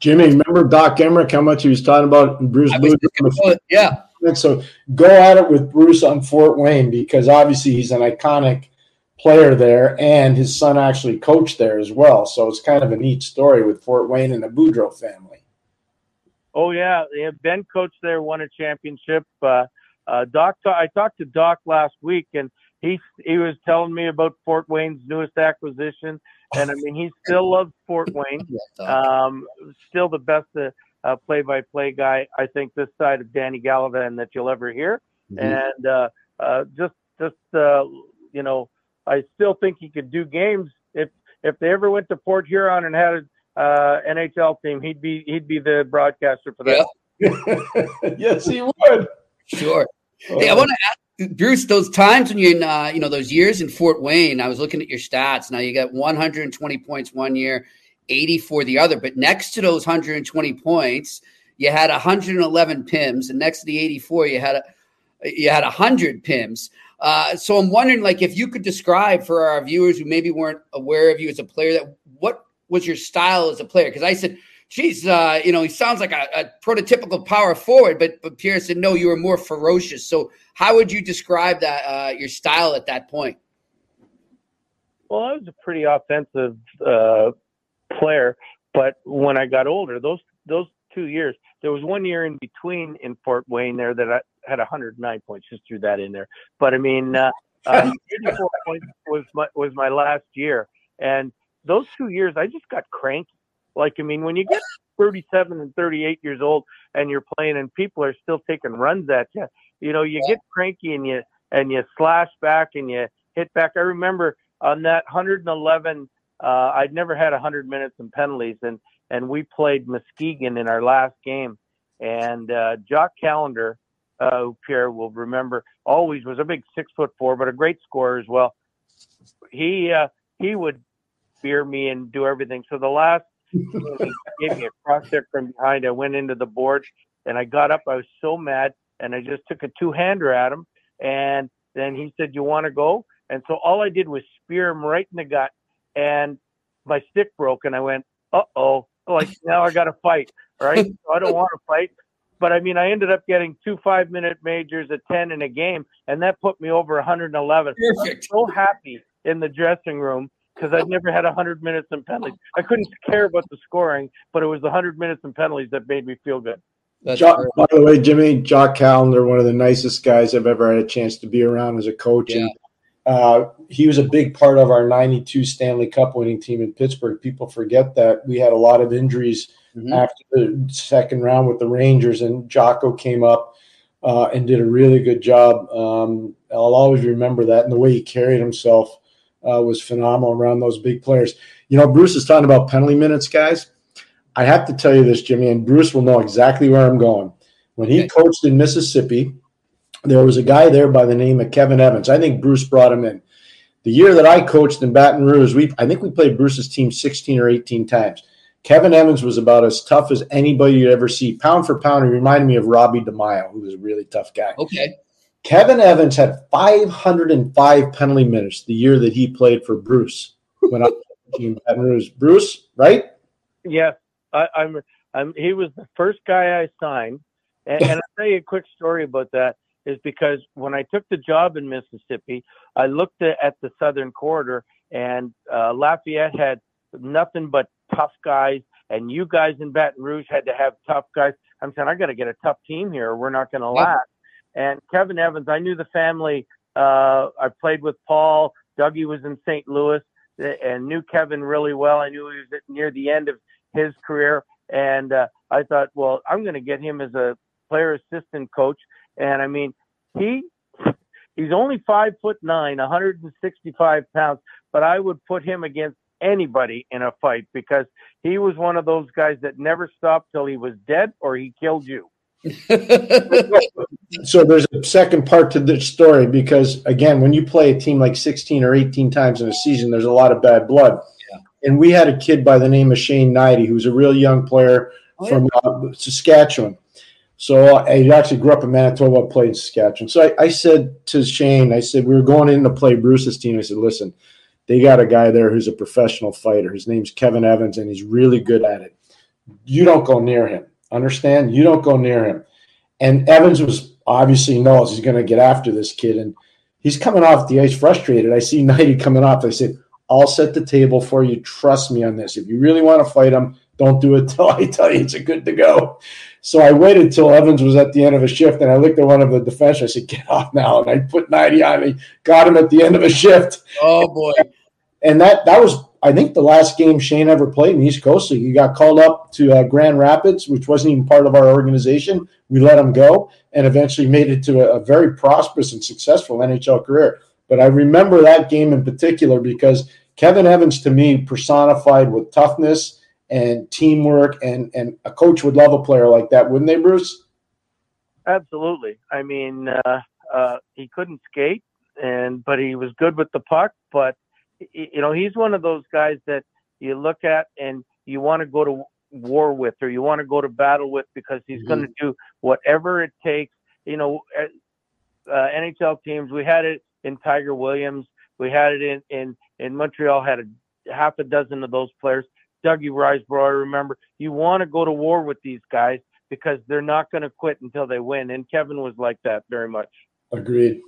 Jimmy, remember Doc Emrick, how much he was talking about Bruce Boudreau? Yeah. So go at it with Bruce on Fort Wayne because obviously he's an iconic player there, and his son actually coached there as well. So it's kind of a neat story with Fort Wayne and the Boudreau family. Oh yeah, yeah Ben coached there, won a championship. Uh, uh, Doc, I talked to Doc last week, and he he was telling me about Fort Wayne's newest acquisition and I mean, he still loves Fort Wayne. Um, still the best uh, uh, play-by-play guy I think this side of Danny Gallivan that you'll ever hear. Mm-hmm. And uh, uh, just, just uh, you know, I still think he could do games if if they ever went to Port Huron and had an uh, NHL team. He'd be he'd be the broadcaster for that. Yeah. yes, he would. Sure. Hey, I want to ask Bruce, those times when you're in, uh, you know, those years in Fort Wayne, I was looking at your stats. Now you got 120 points one year, 80 for the other. But next to those 120 points, you had 111 PIMs, and next to the 84, you had a you had 100 PIMs. Uh, so I'm wondering, like, if you could describe for our viewers who maybe weren't aware of you as a player, that what was your style as a player? Because I said geez, uh, you know, he sounds like a, a, prototypical power forward, but but Pierre said no, you were more ferocious. So how would you describe that uh, your style at that point? Well, I was a pretty offensive uh, player, but when I got older, those those two years, there was one year in between in Fort Wayne there that I had 109 points. Just threw that in there, but I mean, uh, uh, 84 points was my was my last year, and those two years I just got cranky. Like, I mean, when you get 37 and 38 years old and you're playing and people are still taking runs at you, you know, you get cranky and you, and you slash back and you hit back. I remember on that 111, uh, I'd never had 100 minutes in penalties and, and we played Muskegon in our last game. And uh, Jock Callander, uh, who Pierre will remember, always was a big six foot four, but a great scorer as well. He uh, he would fear me and do everything. So the last he gave me a cross check from behind. I went into the board and I got up. I was so mad and I just took a two hander at him. And then he said, You want to go? And so all I did was spear him right in the gut. And my stick broke. And I went, Uh oh. Like now I got to fight. Right. So I don't want to fight. But I mean, I ended up getting two five minute majors, a 10 in a game. And that put me over 111. Perfect. I was so happy in the dressing room because I'd never had 100 minutes in penalties. I couldn't care about the scoring, but it was the 100 minutes in penalties that made me feel good. Jock, by the way, Jimmy, Jock Callander, one of the nicest guys I've ever had a chance to be around as a coach. Yeah. And uh, he was a big part of our 92 Stanley Cup winning team in Pittsburgh. People forget that we had a lot of injuries Mm-hmm. after the second round with the Rangers, and Jocko came up uh, and did a really good job. Um, I'll always remember that, and the way he carried himself uh, was phenomenal around those big players. You know, Bruce is talking about penalty minutes, guys. I have to tell you this, Jimmy, and Bruce will know exactly where I'm going. When he coached in Mississippi, there was a guy there by the name of Kevin Evans. I think Bruce brought him in. The year that I coached in Baton Rouge, we I think we played Bruce's team 16 or 18 times. Kevin Evans was about as tough as anybody you'd ever see. Pound for pound, he reminded me of Robbie DiMaio, who was a really tough guy. Okay. Kevin Evans had 505 penalty minutes the year that he played for Bruce when I was Baton Rouge. Bruce, right? Yes, I, I'm. I'm. He was the first guy I signed, and, and I'll tell you a quick story about that. Is because when I took the job in Mississippi, I looked at, at the Southern Corridor, and uh, Lafayette had nothing but tough guys, and you guys in Baton Rouge had to have tough guys. I'm saying I got to get a tough team here. Or we're not going to last. And Kevin Evans, I knew the family. Uh, I played with Paul. Dougie was in St. Louis and knew Kevin really well. I knew he was near the end of his career. And uh, I thought, well, I'm going to get him as a player assistant coach. And I mean, he he's only five foot nine, 165 pounds, but I would put him against anybody in a fight because he was one of those guys that never stopped till he was dead or he killed you. So there's a second part to this story because again, when you play a team like 16 or 18 times in a season, there's a lot of bad blood. Yeah. And we had a kid by the name of Shane Hnidy, who was a real young player from uh, Saskatchewan. So I actually grew up in Manitoba, played in Saskatchewan. So I, I said to Shane, I said, we were going in to play Bruce's team. I said, listen, they got a guy there who's a professional fighter. His name's Kevin Evans, and he's really good at it. You don't go near him. Understand? You don't go near him. And Evans was obviously knows he's going to get after this kid, and he's coming off the ice frustrated. I see Hnidy coming off. I said, I'll set the table for you. Trust me on this. If you really want to fight him, don't do it till I tell you it's a good to go. So I waited till Evans was at the end of a shift, and I looked at one of the defense. I said, "Get off now!" And I put ninety on me, got him at the end of a shift. Oh boy! And that that was, I think, the last game Shane ever played in East Coast. He got called up to uh, Grand Rapids, which wasn't even part of our organization. We let him go, and eventually made it to a, a very prosperous and successful NHL career. But I remember that game in particular because Kevin Evans, to me, personified with toughness and teamwork, and and a coach would love a player like that, wouldn't they, Bruce? Absolutely. I mean, uh, uh, he couldn't skate, and but he was good with the puck. But you know, he's one of those guys that you look at and you want to go to war with, or you want to go to battle with, because he's mm-hmm. going to do whatever it takes. You know, uh, NHL teams. We had it in Tiger Williams. We had it in in in Montreal. Had a half a dozen of those players. Dougie Risebrough, I remember. You want to go to war with these guys because they're not going to quit until they win. And Kevin was like that very much. Agreed.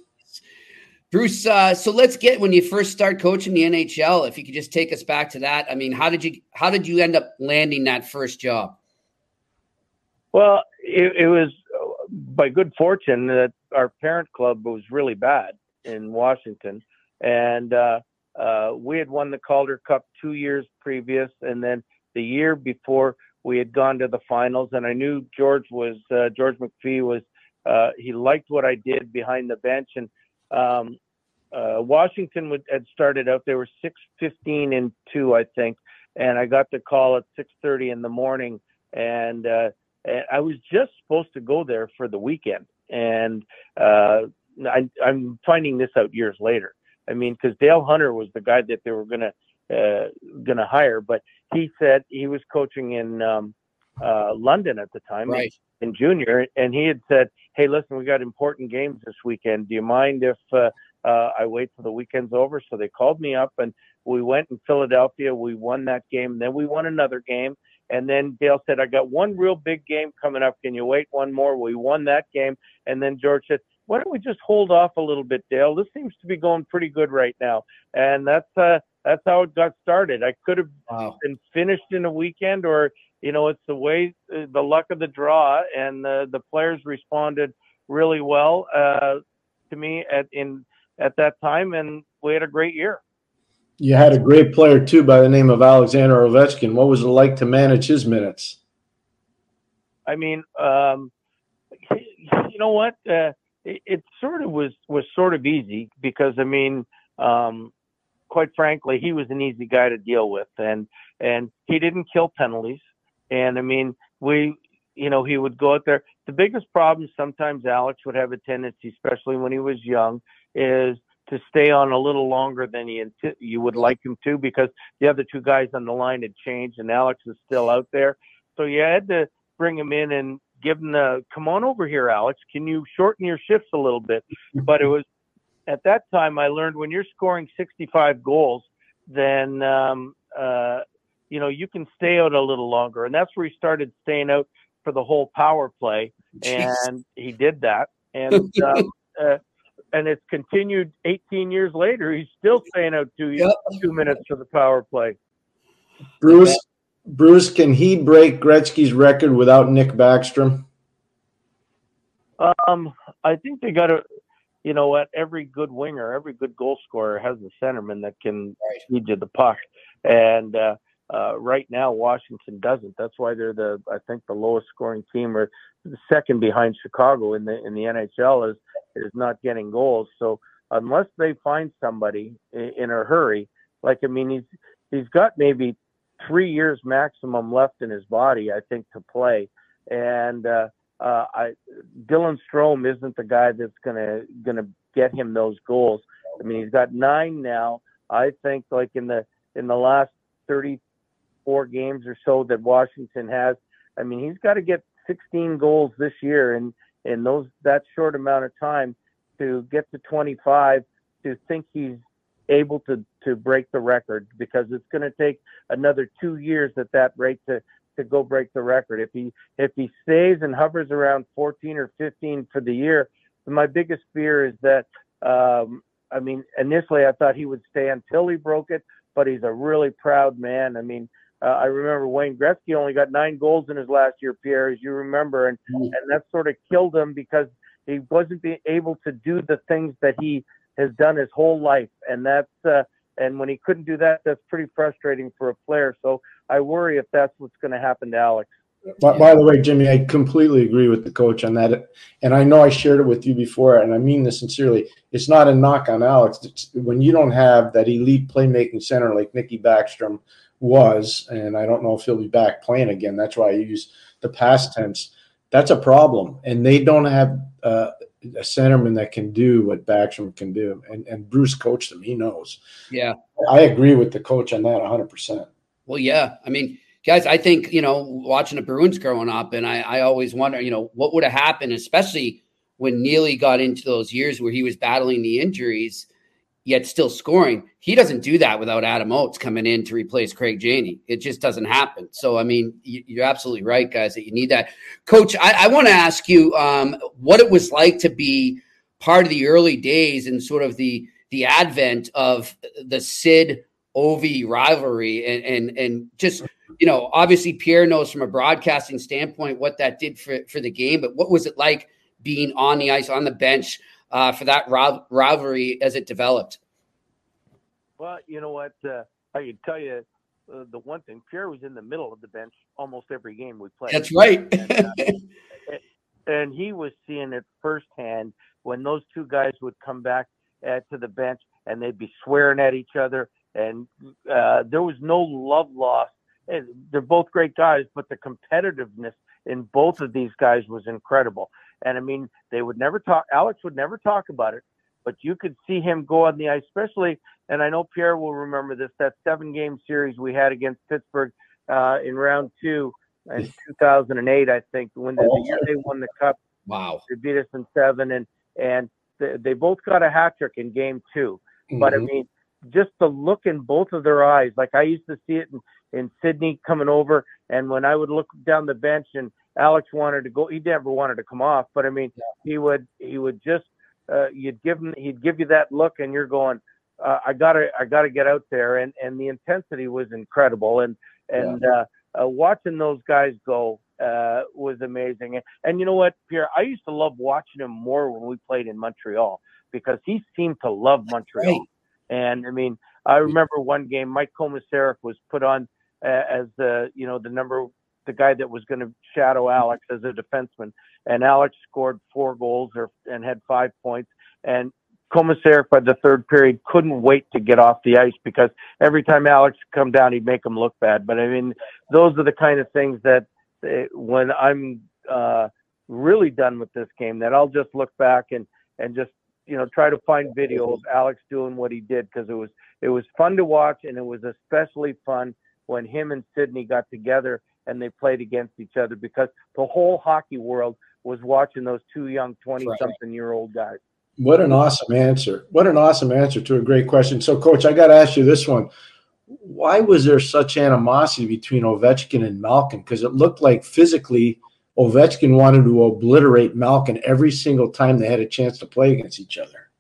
Bruce, uh, so let's get when you first start coaching the NHL. If you could just take us back to that. I mean, how did you how did you end up landing that first job? Well, it, it was by good fortune that our parent club was really bad in Washington, and uh, uh, we had won the Calder Cup two years previous, and then the year before we had gone to the finals. And I knew George was uh, George McPhee was uh, he liked what I did behind the bench, and um, uh, Washington would, had started out. They were six fifteen and two, I think, and I got the call at six thirty in the morning, and, uh, and I was just supposed to go there for the weekend, and uh, I, I'm finding this out years later. I mean, because Dale Hunter was the guy that they were gonna uh, gonna hire, but he said he was coaching in um, uh, London at the time, right. in, in junior, and he had said, "Hey, listen, we got important games this weekend. Do you mind if uh, uh, I wait till the weekend's over?" So they called me up, and we went in Philadelphia. We won that game. Then we won another game, and then Dale said, "I got one real big game coming up. Can you wait one more?" We won that game, and then George said, "Why don't we just hold off a little bit, Dale? This seems to be going pretty good right now." And that's uh, that's how it got started. I could have wow. been finished in a weekend, or you know, it's the way, uh, the luck of the draw, and the the players responded really well uh, to me at in at that time, and we had a great year. You had a great player too by the name of Alexander Ovechkin. What was it like to manage his minutes? I mean, um, you know what? Uh, it, it, sort of was was sort of easy because I mean, um, quite frankly, he was an easy guy to deal with, and and he didn't kill penalties. And I mean, we, you know, he would go out there. The biggest problem sometimes Alex would have a tendency, especially when he was young, is to stay on a little longer than you you would like him to because the other two guys on the line had changed and Alex is still out there. So you had to bring him in and give him the come on over here, Alex. Can you shorten your shifts a little bit? But it was at that time I learned when you're scoring 65 goals, then um, uh, you know you can stay out a little longer, and that's where he started staying out for the whole power play, Jeez. and he did that, and um, uh, and it's continued 18 years later. He's still staying out two yep. two minutes for the power play. Bruce, Bruce, can he break Gretzky's record without Nick Backstrom? Um, I think they got to you know what? Every good winger, every good goal scorer has a centerman that can right. feed you the puck. And uh, uh, right now, Washington doesn't. That's why they're the, I think, the lowest scoring team, or the second behind Chicago in the in the NHL is is not getting goals. So unless they find somebody in, in a hurry, like I mean, he's he's got maybe three years maximum left in his body, I think, to play. And uh, uh, I, Dylan Strome isn't the guy that's gonna gonna get him those goals. I mean, he's got nine now. I think like in the in the last 34 games or so that Washington has. I mean, he's got to get 16 goals this year, and in those that short amount of time to get to 25 to think he's able to to break the record because it's going to take another two years at that rate to to go break the record. If he if he stays and hovers around 14 or 15 for the year, my biggest fear is that um, I mean initially I thought he would stay until he broke it, but he's a really proud man. I mean. Uh, I remember Wayne Gretzky only got nine goals in his last year, Pierre, as you remember, and mm. and that sort of killed him because he wasn't able to do the things that he has done his whole life, and that's uh, and when he couldn't do that, that's pretty frustrating for a player. So I worry if that's what's going to happen to Alex. By, by, the way, Jimmy, I completely agree with the coach on that. And I know I shared it with you before, and I mean this sincerely. It's not a knock on Alex. It's, when you don't have that elite playmaking center like Nicky Backstrom was, and I don't know if he'll be back playing again. That's why I use the past tense. That's a problem. And they don't have uh, a centerman that can do what Backstrom can do. And and Bruce coached him. He knows. Yeah. I agree with the coach on that 100%. Well, yeah. I mean, guys, I think, you know, watching the Bruins growing up, and I, I always wonder, you know, what would have happened, especially when Neely got into those years where he was battling the injuries – yet still scoring. He doesn't do that without Adam Oates coming in to replace Craig Janney. It just doesn't happen. So, I mean, you're absolutely right, guys, that you need that. Coach, I, I want to ask you um, what it was like to be part of the early days and sort of the the advent of the Sid Ovi rivalry and and and just you know obviously Pierre knows from a broadcasting standpoint what that did for for the game but what was it like being on the ice on the bench uh, for that rivalry as it developed? Well, you know what? Uh, I can tell you uh, the one thing Pierre was in the middle of the bench almost every game we played. That's right. and, uh, and, he was seeing it firsthand when those two guys would come back to the bench and they'd be swearing at each other. And uh, there was no love lost. And they're both great guys, but the competitiveness in both of these guys was incredible. And I mean, they would never talk. Alex would never talk about it, but you could see him go on the ice, especially. And I know Pierre will remember this that seven game series we had against Pittsburgh uh, in round two in 2008, I think, when the, the year they won the cup. Wow. They beat us in seven, and and they, they both got a hat trick in game 2 mm-hmm. But I mean, just the look in both of their eyes, like I used to see it in, in Sidney coming over, and when I would look down the bench and Alex wanted to go. He never wanted to come off, but I mean, he would he would just uh, you'd give him he'd give you that look, and you're going, uh, I gotta I gotta get out there, and and the intensity was incredible, and and yeah. uh, uh, watching those guys go uh, was amazing. And, and you know what, Pierre, I used to love watching him more when we played in Montreal because he seemed to love Montreal. Right. And I mean, I remember one game Mike Komisarek was put on as the you know the number the guy that was going to shadow Alex as a defenseman. And Alex scored four goals or and had five points. And Komisarek by the third period couldn't wait to get off the ice because every time Alex come down, he'd make him look bad. But I mean, those are the kind of things that uh, when I'm uh, really done with this game, that I'll just look back and and just you know try to find video of Alex doing what he did because it was it was fun to watch and it was especially fun when him and Sidney got together and they played against each other because the whole hockey world was watching those two young 20 something year old guys. What an awesome answer. What an awesome answer to a great question. So, coach, I got to ask you this one. Why was there such animosity between Ovechkin and Malkin? Because it looked like physically Ovechkin wanted to obliterate Malkin every single time they had a chance to play against each other.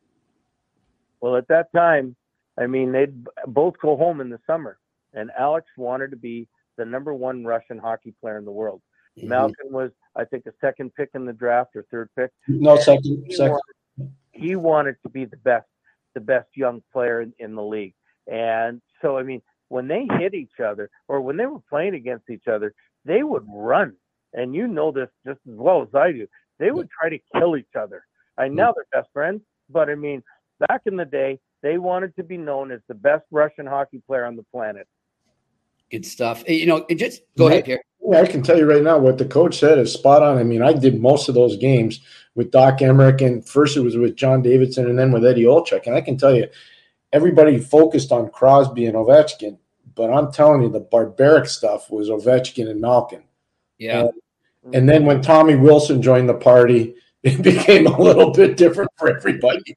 Well, at that time, I mean, they'd both go home in the summer, and Alex wanted to be the number one Russian hockey player in the world. Mm-hmm. Malkin was, I think, a second pick in the draft or third pick. No, second. He second. Wanted, he wanted to be the best, the best young player in, in the league. And so, I mean, when they hit each other or when they were playing against each other, they would run. And you know this just as well as I do. They would try to kill each other. I know they're best friends, but I mean, back in the day, they wanted to be known as the best Russian hockey player on the planet. Good stuff. You know, just go yeah, ahead, Pierre. Yeah, I can tell you right now what the coach said is spot on. I mean, I did most of those games with Doc Emrick, and first it was with John Davidson, and then with Eddie Olczyk. And I can tell you, everybody focused on Crosby and Ovechkin, but I'm telling you, the barbaric stuff was Ovechkin and Malkin. Yeah. And, and then when Tommy Wilson joined the party, it became a little bit different for everybody.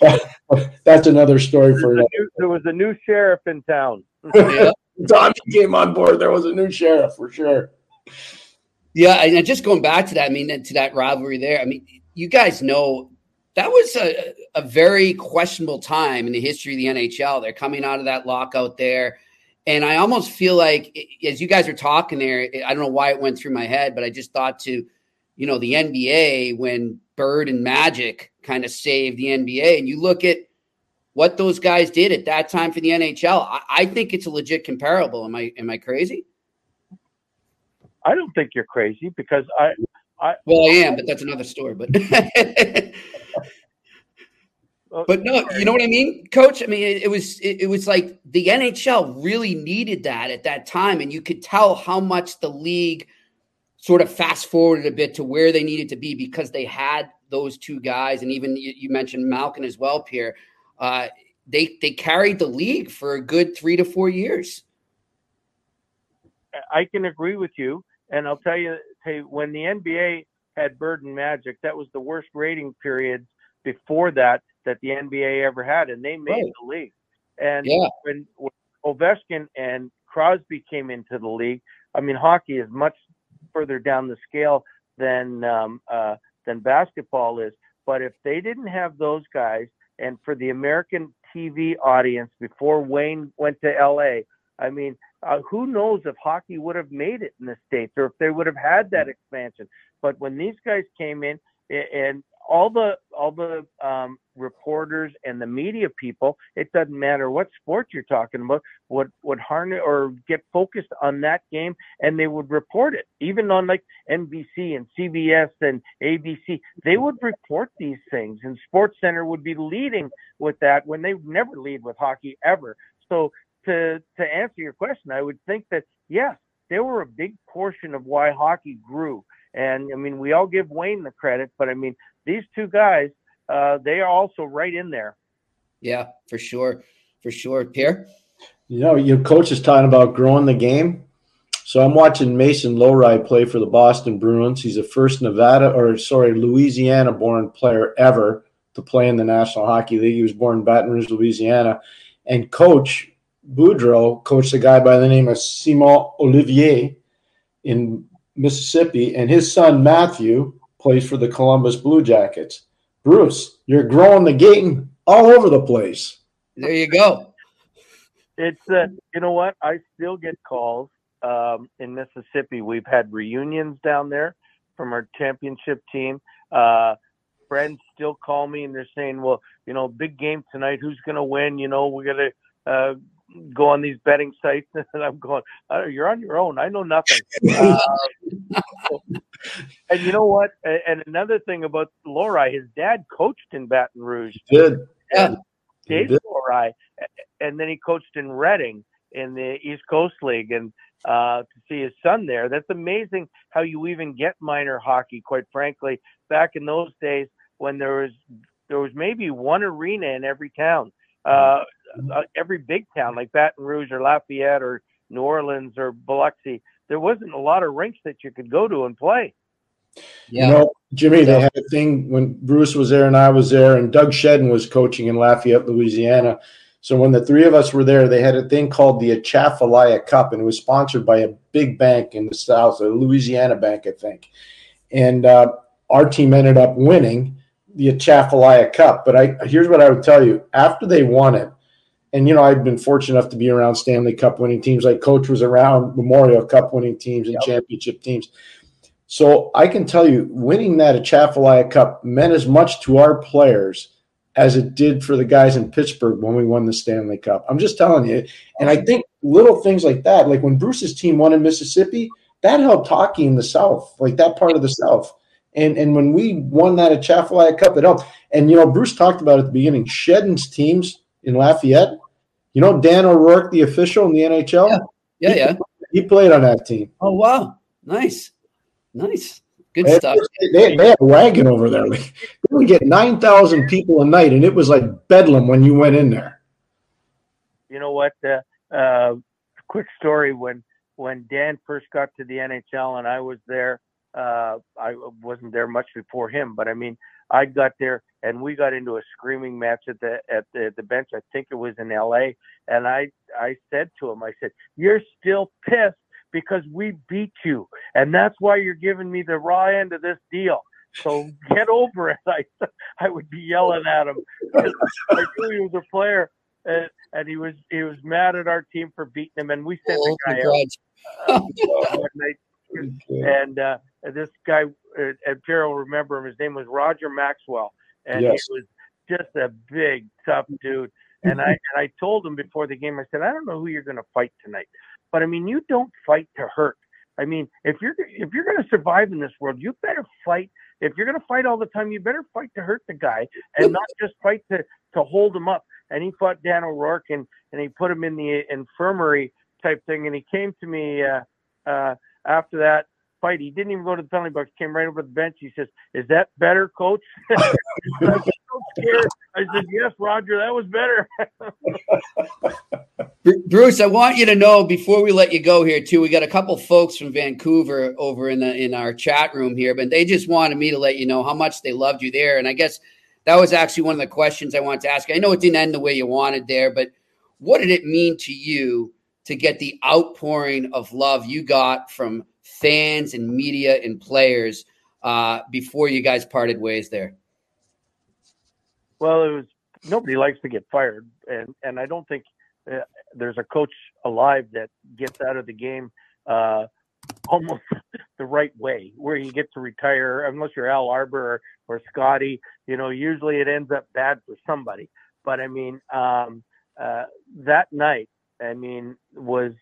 That's another story for. There was, new, there was a new sheriff in town. yeah. Tommy came on board, there was a new sheriff for sure. Yeah, and just going back to that, I mean, to that rivalry there. I mean, you guys know that was a, a very questionable time in the history of the NHL. They're coming out of that lockout there. And I almost feel like, as you guys are talking there, I don't know why it went through my head, but I just thought to, you know, the NBA when Bird and Magic kind of saved the NBA. And you look at what those guys did at that time for the NHL. I, I think it's a legit comparable. Am I am I crazy? I don't think you're crazy because I, I well, I am, but that's another story. But but no, you know what I mean, Coach. I mean, it, it was it, it, was like the NHL really needed that at that time, and you could tell how much the league sort of fast forwarded a bit to where they needed to be because they had those two guys, and even you, you mentioned Malkin as well, Pierre. Uh, they they carried the league for a good three to four years. I can agree with you, and I'll tell you, tell you when the NBA had Bird and Magic, that was the worst rating period before that that the NBA ever had, and they made right. the league. And yeah. when, when Ovechkin and Crosby came into the league, I mean, hockey is much further down the scale than um, uh, than basketball is. But if they didn't have those guys, and for the American TV audience before Wayne went to LA, I mean, uh, who knows if hockey would have made it in the states or if they would have had that expansion. But when these guys came in, and all the all the um, reporters and the media people, it doesn't matter what sport you're talking about, would would harness or get focused on that game, and they would report it. Even on like NBC and CBS and ABC, they would report these things, and Sports Center would be leading with that when they never lead with hockey ever. So to to answer your question, I would think that yes, they were a big portion of why hockey grew. And I mean, we all give Wayne the credit, but I mean, these two guys, uh, they are also right in there. Yeah, for sure, for sure. Pierre, you know, your coach is talking about growing the game. So I'm watching Mason Lohrei play for the Boston Bruins. He's the first Nevada or sorry Louisiana-born player ever to play in the National Hockey League. He was born in Baton Rouge, Louisiana, and coach Boudreau coached a guy by the name of Simon Olivier in Mississippi, and his son Matthew plays for the Columbus Blue Jackets. Bruce, you're growing the game all over the place. There you go. It's uh, you know what? I still get calls um, in Mississippi. We've had reunions down there from our championship team. Uh, friends still call me and they're saying, "Well, you know, big game tonight. Who's going to win? You know, we're going to uh, go on these betting sites, and I'm going, oh, "You're on your own. I know nothing." uh, and you know what? And another thing about Lohrei, his dad coached in Baton Rouge. He did. Yeah. Dave Lohrei, and then he coached in Reading in the East Coast League, and uh, to see his son there, that's amazing. How you even get minor hockey? Quite frankly, back in those days when there was there was maybe one arena in every town. Uh, every big town like Baton Rouge or Lafayette or New Orleans or Biloxi, there wasn't a lot of rinks that you could go to and play. Yeah. You know, Jimmy, they had a thing when Bruce was there and I was there, and Doug Shedden was coaching in Lafayette, Louisiana. So when the three of us were there, they had a thing called the Atchafalaya Cup, and it was sponsored by a big bank in the South, a Louisiana bank, I think. And uh, our team ended up winning the Atchafalaya Cup. But I here's what I would tell you: after they won it, and you know I've been fortunate enough to be around Stanley Cup winning teams. Like Coach was around Memorial Cup winning teams and yep. championship teams. So I can tell you, winning that Atchafalaya Cup meant as much to our players as it did for the guys in Pittsburgh when we won the Stanley Cup. I'm just telling you. And I think little things like that, like when Bruce's team won in Mississippi, that helped hockey in the South, like that part of the South. And and when we won that Atchafalaya Cup, it helped. And you know, Bruce talked about at the beginning, Shedden's teams in Lafayette you know Dan O'Rourke, the official in the NHL? Yeah, yeah. He, yeah. he played on that team. Oh, wow. Nice. Nice. Good they, stuff. They, they had a wagon over there. They, they would get 9,000 people a night, and it was like bedlam when you went in there. You know what? Uh, uh, quick story when when Dan first got to the NHL and I was there, uh, I wasn't there much before him, but I mean, I got there and we got into a screaming match at the at the, the bench. I think it was in L.A. And I I said to him, I said, "You're still pissed because we beat you, and that's why you're giving me the raw end of this deal." So get over it. I I would be yelling at him. I knew he was a player, and, and he was he was mad at our team for beating him, and we sent oh, the guy out. Uh, and uh, this guy, uh, and Pierre will remember him. His name was Roger Maxwell, and yes. he was just a big, tough dude. And I and I told him before the game, I said, I don't know who you're going to fight tonight, but I mean, you don't fight to hurt. I mean, if you're if you're going to survive in this world, you better fight. If you're going to fight all the time, you better fight to hurt the guy and not just fight to to hold him up. And he fought Dan O'Rourke and and he put him in the infirmary type thing. And he came to me uh, uh, after that fight. He didn't even go to the penalty box. Came right over the bench. He says, "Is that better, coach?" I. I said, "Yes, Roger, that was better." Bruce, I want you to know before we let you go here too. We got a couple folks from Vancouver over in the in our chat room here, but they just wanted me to let you know how much they loved you there. And I guess that was actually one of the questions I wanted to ask. I know it didn't end the way you wanted there, but what did it mean to you to get the outpouring of love you got from fans and media and players uh, before you guys parted ways there? Well, it was nobody likes to get fired, and and I don't think uh, there's a coach alive that gets out of the game uh, almost the right way, where you get to retire, unless you're Al Arbour or, or Scotty. You know, usually it ends up bad for somebody. But I mean, um, uh, that night, I mean, was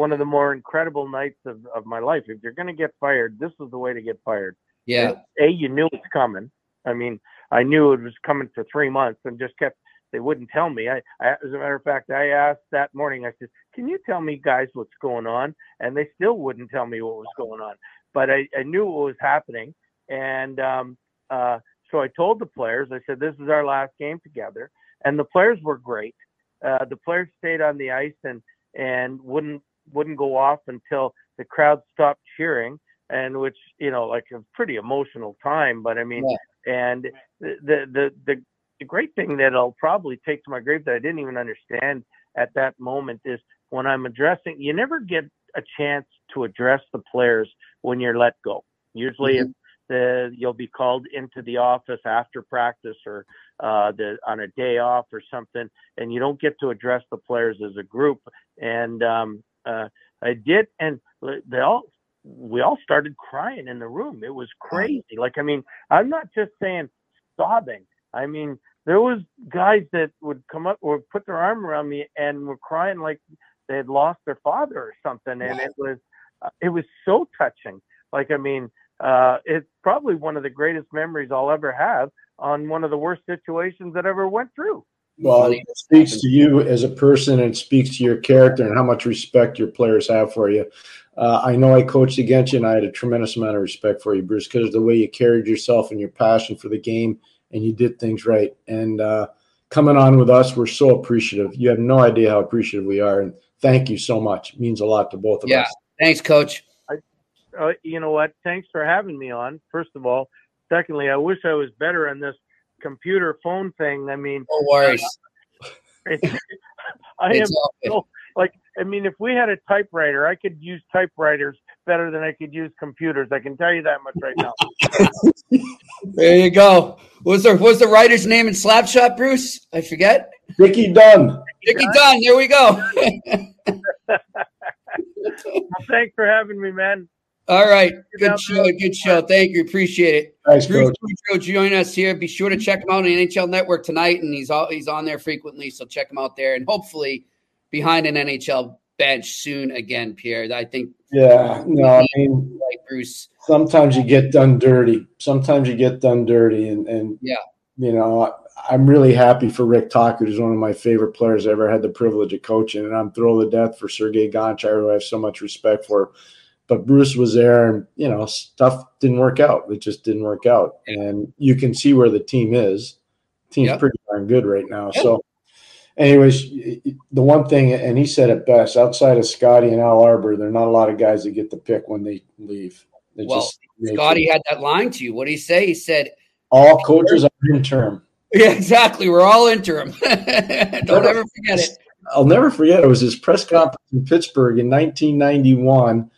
one of the more incredible nights of, of my life. If you're going to get fired, this is the way to get fired. Yeah. A, you knew it's coming. I mean, I knew it was coming for three months and just kept, they wouldn't tell me. I, I, as a matter of fact, I asked that morning, I said, can you tell me guys what's going on? And they still wouldn't tell me what was going on, but I, I knew what was happening. And, um, uh, so I told the players, I said, this is our last game together. And the players were great. Uh, the players stayed on the ice and, and wouldn't, wouldn't go off until the crowd stopped cheering and which, you know, like a pretty emotional time. But I mean, yeah. and the, the, the, the great thing that I'll probably take to my grave that I didn't even understand at that moment is when I'm addressing, you never get a chance to address the players when you're let go. Usually mm-hmm. the, you'll be called into the office after practice or uh, the, on a day off or something, and you don't get to address the players as a group. And um, uh, I did, and they all we all started crying in the room. It was crazy. Like I mean, I'm not just saying sobbing. I mean, there was guys that would come up or put their arm around me and were crying like they had lost their father or something, and it was uh, it was so touching. Like I mean, uh, it's probably one of the greatest memories I'll ever have on one of the worst situations that I ever went through. Well, it speaks to you as a person and speaks to your character and how much respect your players have for you. Uh, I know I coached against you, and I had a tremendous amount of respect for you, Bruce, because of the way you carried yourself and your passion for the game, and you did things right. And uh, coming on with us, we're so appreciative. You have no idea how appreciative we are, and thank you so much. It means a lot to both of yeah. us. Thanks, Coach. I, uh, you know what? Thanks for having me on. First of all, secondly, I wish I was better on this computer phone thing. I mean, no worries. Uh, I am so, like, I mean, if we had a typewriter, I could use typewriters better than I could use computers. I can tell you that much right now. there you go. What's the what's the writer's name in Slapshot, Bruce? I forget. Dickie Dunn. Dickie Dunn. There we go. well, thanks for having me, man. All right. Good show. Good show. Thank you. Appreciate it. Thanks, Bruce Boudreau join us here. Be sure to check him out on the NHL Network tonight, and he's all, he's on there frequently. So check him out there, and hopefully behind an NHL bench soon again, Pierre. I think. Yeah. No, I mean, like Bruce. Sometimes you get done dirty. Sometimes you get done dirty, and and yeah, you know, I'm really happy for Rick Tocchet, who's one of my favorite players I ever had the privilege of coaching, and I'm thrilled to death for Sergei Gonchar, who I have so much respect for but Bruce was there, and you know stuff didn't work out. It just didn't work out, and you can see where the team is. The team's yep. pretty darn good right now. Yep. So, anyways, the one thing, and he said it best: outside of Scotty and Al Arbour, there are not a lot of guys that get the pick when they leave. They well, Scotty had that line to you. What did he say? He said, "All coaches are interim." Yeah, exactly. We're all interim. Don't ever forget it. I'll never forget. It was his press conference in Pittsburgh in 1991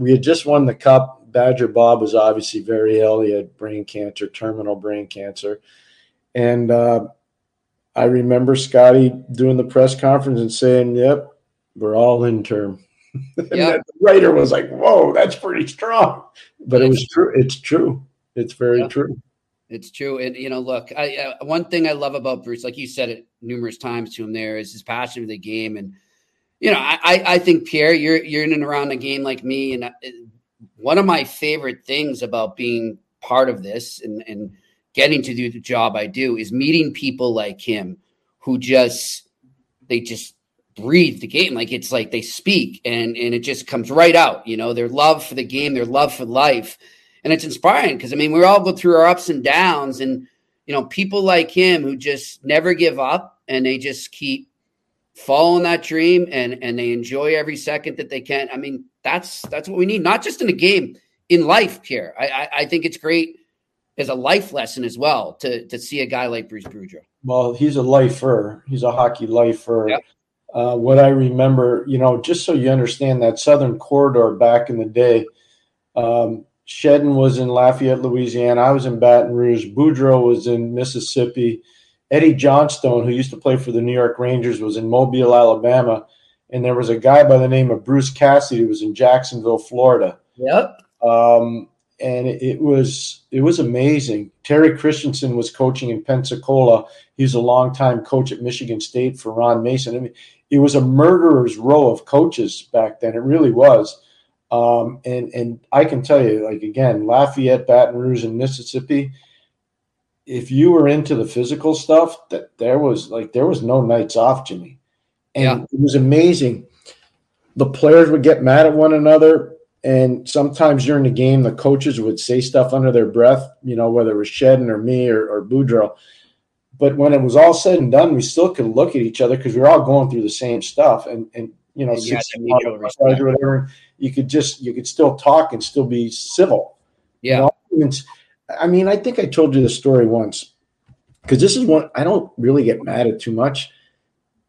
we had just won the cup. Badger Bob was obviously very ill. He had brain cancer, terminal brain cancer. And uh, I remember Scotty doing the press conference and saying, Yep, we're all in term. Yeah. the writer was like, Whoa, that's pretty strong. But it was true. It's true. It's very yeah. true. It's true. And, you know, look, I, uh, one thing I love about Bruce, like you said it numerous times to him there, is his passion for the game. And, you know, I, I think Pierre, you're you're in and around a game like me, and uh, one of my favorite things about being part of this and, and getting to do the job I do is meeting people like him who just they just breathe the game. Like it's like they speak and and it just comes right out. You know, their love for the game, their love for life, and it's inspiring because I mean we all go through our ups and downs, and you know people like him who just never give up and they just keep following that dream and and they enjoy every second that they can. I mean that's that's what we need, not just in a game, in life. Pierre, I I, I think it's great as a life lesson as well to to see a guy like Bruce Boudreau. Well, he's a lifer. He's a hockey lifer. Yep. Uh, what I remember, you know, just so you understand that Southern Corridor back in the day, um, Shedden was in Lafayette, Louisiana. I was in Baton Rouge. Boudreau was in Mississippi. Eddie Johnstone, who used to play for the New York Rangers, was in Mobile, Alabama. And there was a guy by the name of Bruce Cassidy who was in Jacksonville, Florida. Yep. Um, and it, was it was amazing. Terry Christensen was coaching in Pensacola. He's a longtime coach at Michigan State for Ron Mason. I mean, it was a murderer's row of coaches back then. It really was. Um, and and I can tell you, like again, Lafayette, Baton Rouge, and Mississippi. If you were into the physical stuff, that there was like there was no nights off, Jimmy, and yeah. it was amazing. The players would get mad at one another, and sometimes during the game, the coaches would say stuff under their breath, you know, whether it was Shedden or me or, or Boudreau. But when it was all said and done, we still could look at each other because we were all going through the same stuff. And and you know, or whatever, you could just you could still talk and still be civil. Yeah. You know? I mean, I think I told you the story once because this is one I don't really get mad at too much.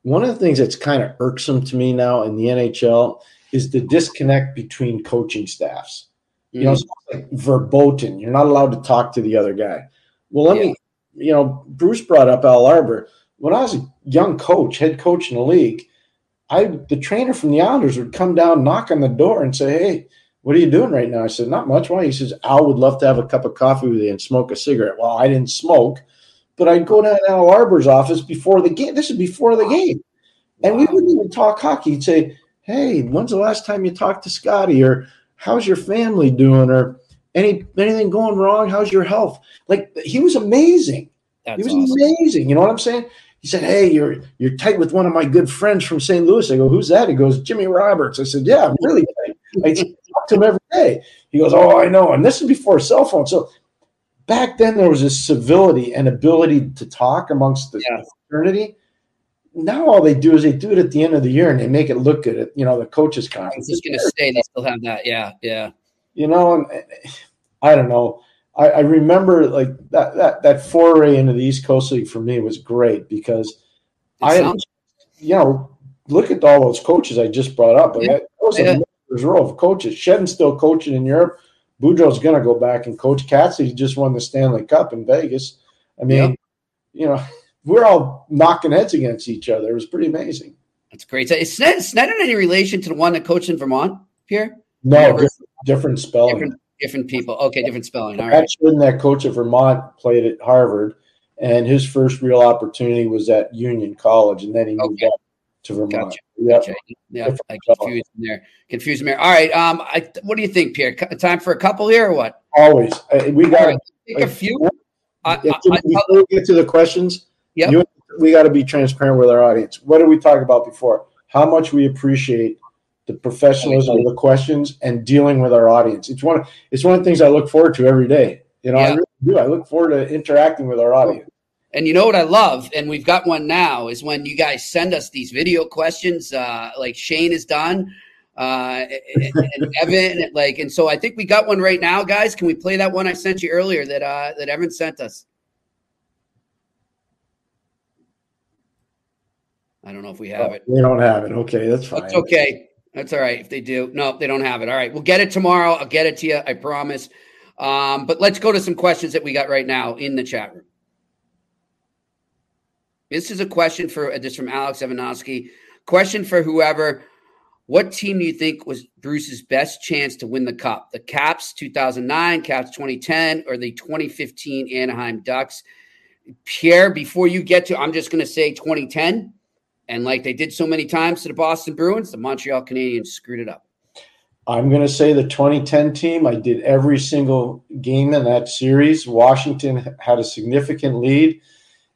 One of the things that's kind of irksome to me now in the NHL is the disconnect between coaching staffs. Mm-hmm. You know, mm. like verboten. You're not allowed to talk to the other guy. Well, let yeah. me, you know, Bruce brought up Al Arbour. When I was a young coach, head coach in the league, I the trainer from the Islanders would come down, knock on the door, and say, "Hey, what are you doing right now?" I said, "Not much." Why? He says, "Al would love to have a cup of coffee with you and smoke a cigarette." Well, I didn't smoke, but I'd go down to Al Arbour's office before the game. This is before the game, and we wouldn't even talk hockey. He'd say, "Hey, when's the last time you talked to Scotty?" or "How's your family doing?" or "Any anything going wrong? How's your health?" Like he was amazing. That's he was awesome. amazing. You know what I'm saying? He said, "Hey, you're you're tight with one of my good friends from St. Louis." I go, "Who's that?" He goes, "Jimmy Roberts." I said, "Yeah, I'm really tight. I talk to him every day." He goes, "Oh, I know." And this is before cell phone. So back then there was this civility and ability to talk amongst the yeah. fraternity. Now all they do is they do it at the end of the year and they make it look good at you know the coaches conference. I was just going to say they still have that. Yeah, yeah. You know, and eh, eh, I don't know. I, I, remember like that, that that foray into the East Coast League for me was great because it I, sounds- you know, look at all those coaches I just brought up. Yeah. That was yeah. A row of coaches. Shedden's still coaching in Europe. Boudreau's going to go back and coach. Cassidy just won the Stanley Cup in Vegas. I mean, you know, we're all knocking heads against each other. It was pretty amazing. That's great. So is Sned, Sned in any relation to the one that coached in Vermont, Pierre? No, different, different spelling. Different, Different people. Okay, different spelling. All right. Actually, that coach at Vermont played at Harvard, and his first real opportunity was at Union College, and then he moved okay. up to Vermont. Gotcha. Yep. Gotcha. Yeah, I confused him there. Confused him there. All right. Um, I, what do you think, Pierre? Time for a couple here, or what? Always. we got right. take a few. I, I, before we get to the questions, yeah, we got to be transparent with our audience. What did we talk about before? How much we appreciate the professionalism of the questions and dealing with our audience. It's one it's one of the things I look forward to every day. You know, yeah. I really do. I look forward to interacting with our audience. And you know what I love, and we've got one now, is when you guys send us these video questions, uh, like Shane has done, uh, and, and Evan, like, and so I think we got one right now, guys. Can we play that one I sent you earlier that uh, that Evan sent us? I don't know if we have it. We don't have it. Okay, that's fine. That's okay. That's all right. If they do, no, they don't have it. All right, we'll get it tomorrow. I'll get it to you. I promise. Um, but let's go to some questions that we got right now in the chat room. This is a question for uh, this from Alex Evanovsky. Question for whoever. What team do you think was Bruce's best chance to win the cup? The Caps 2009, Caps 2010, or the 2015 Anaheim Ducks? Pierre, before you get to, I'm just going to say 2010. And like they did so many times to the Boston Bruins, the Montreal Canadiens screwed it up. I'm going to say the 2010 team. I did every single game in that series. Washington had a significant lead.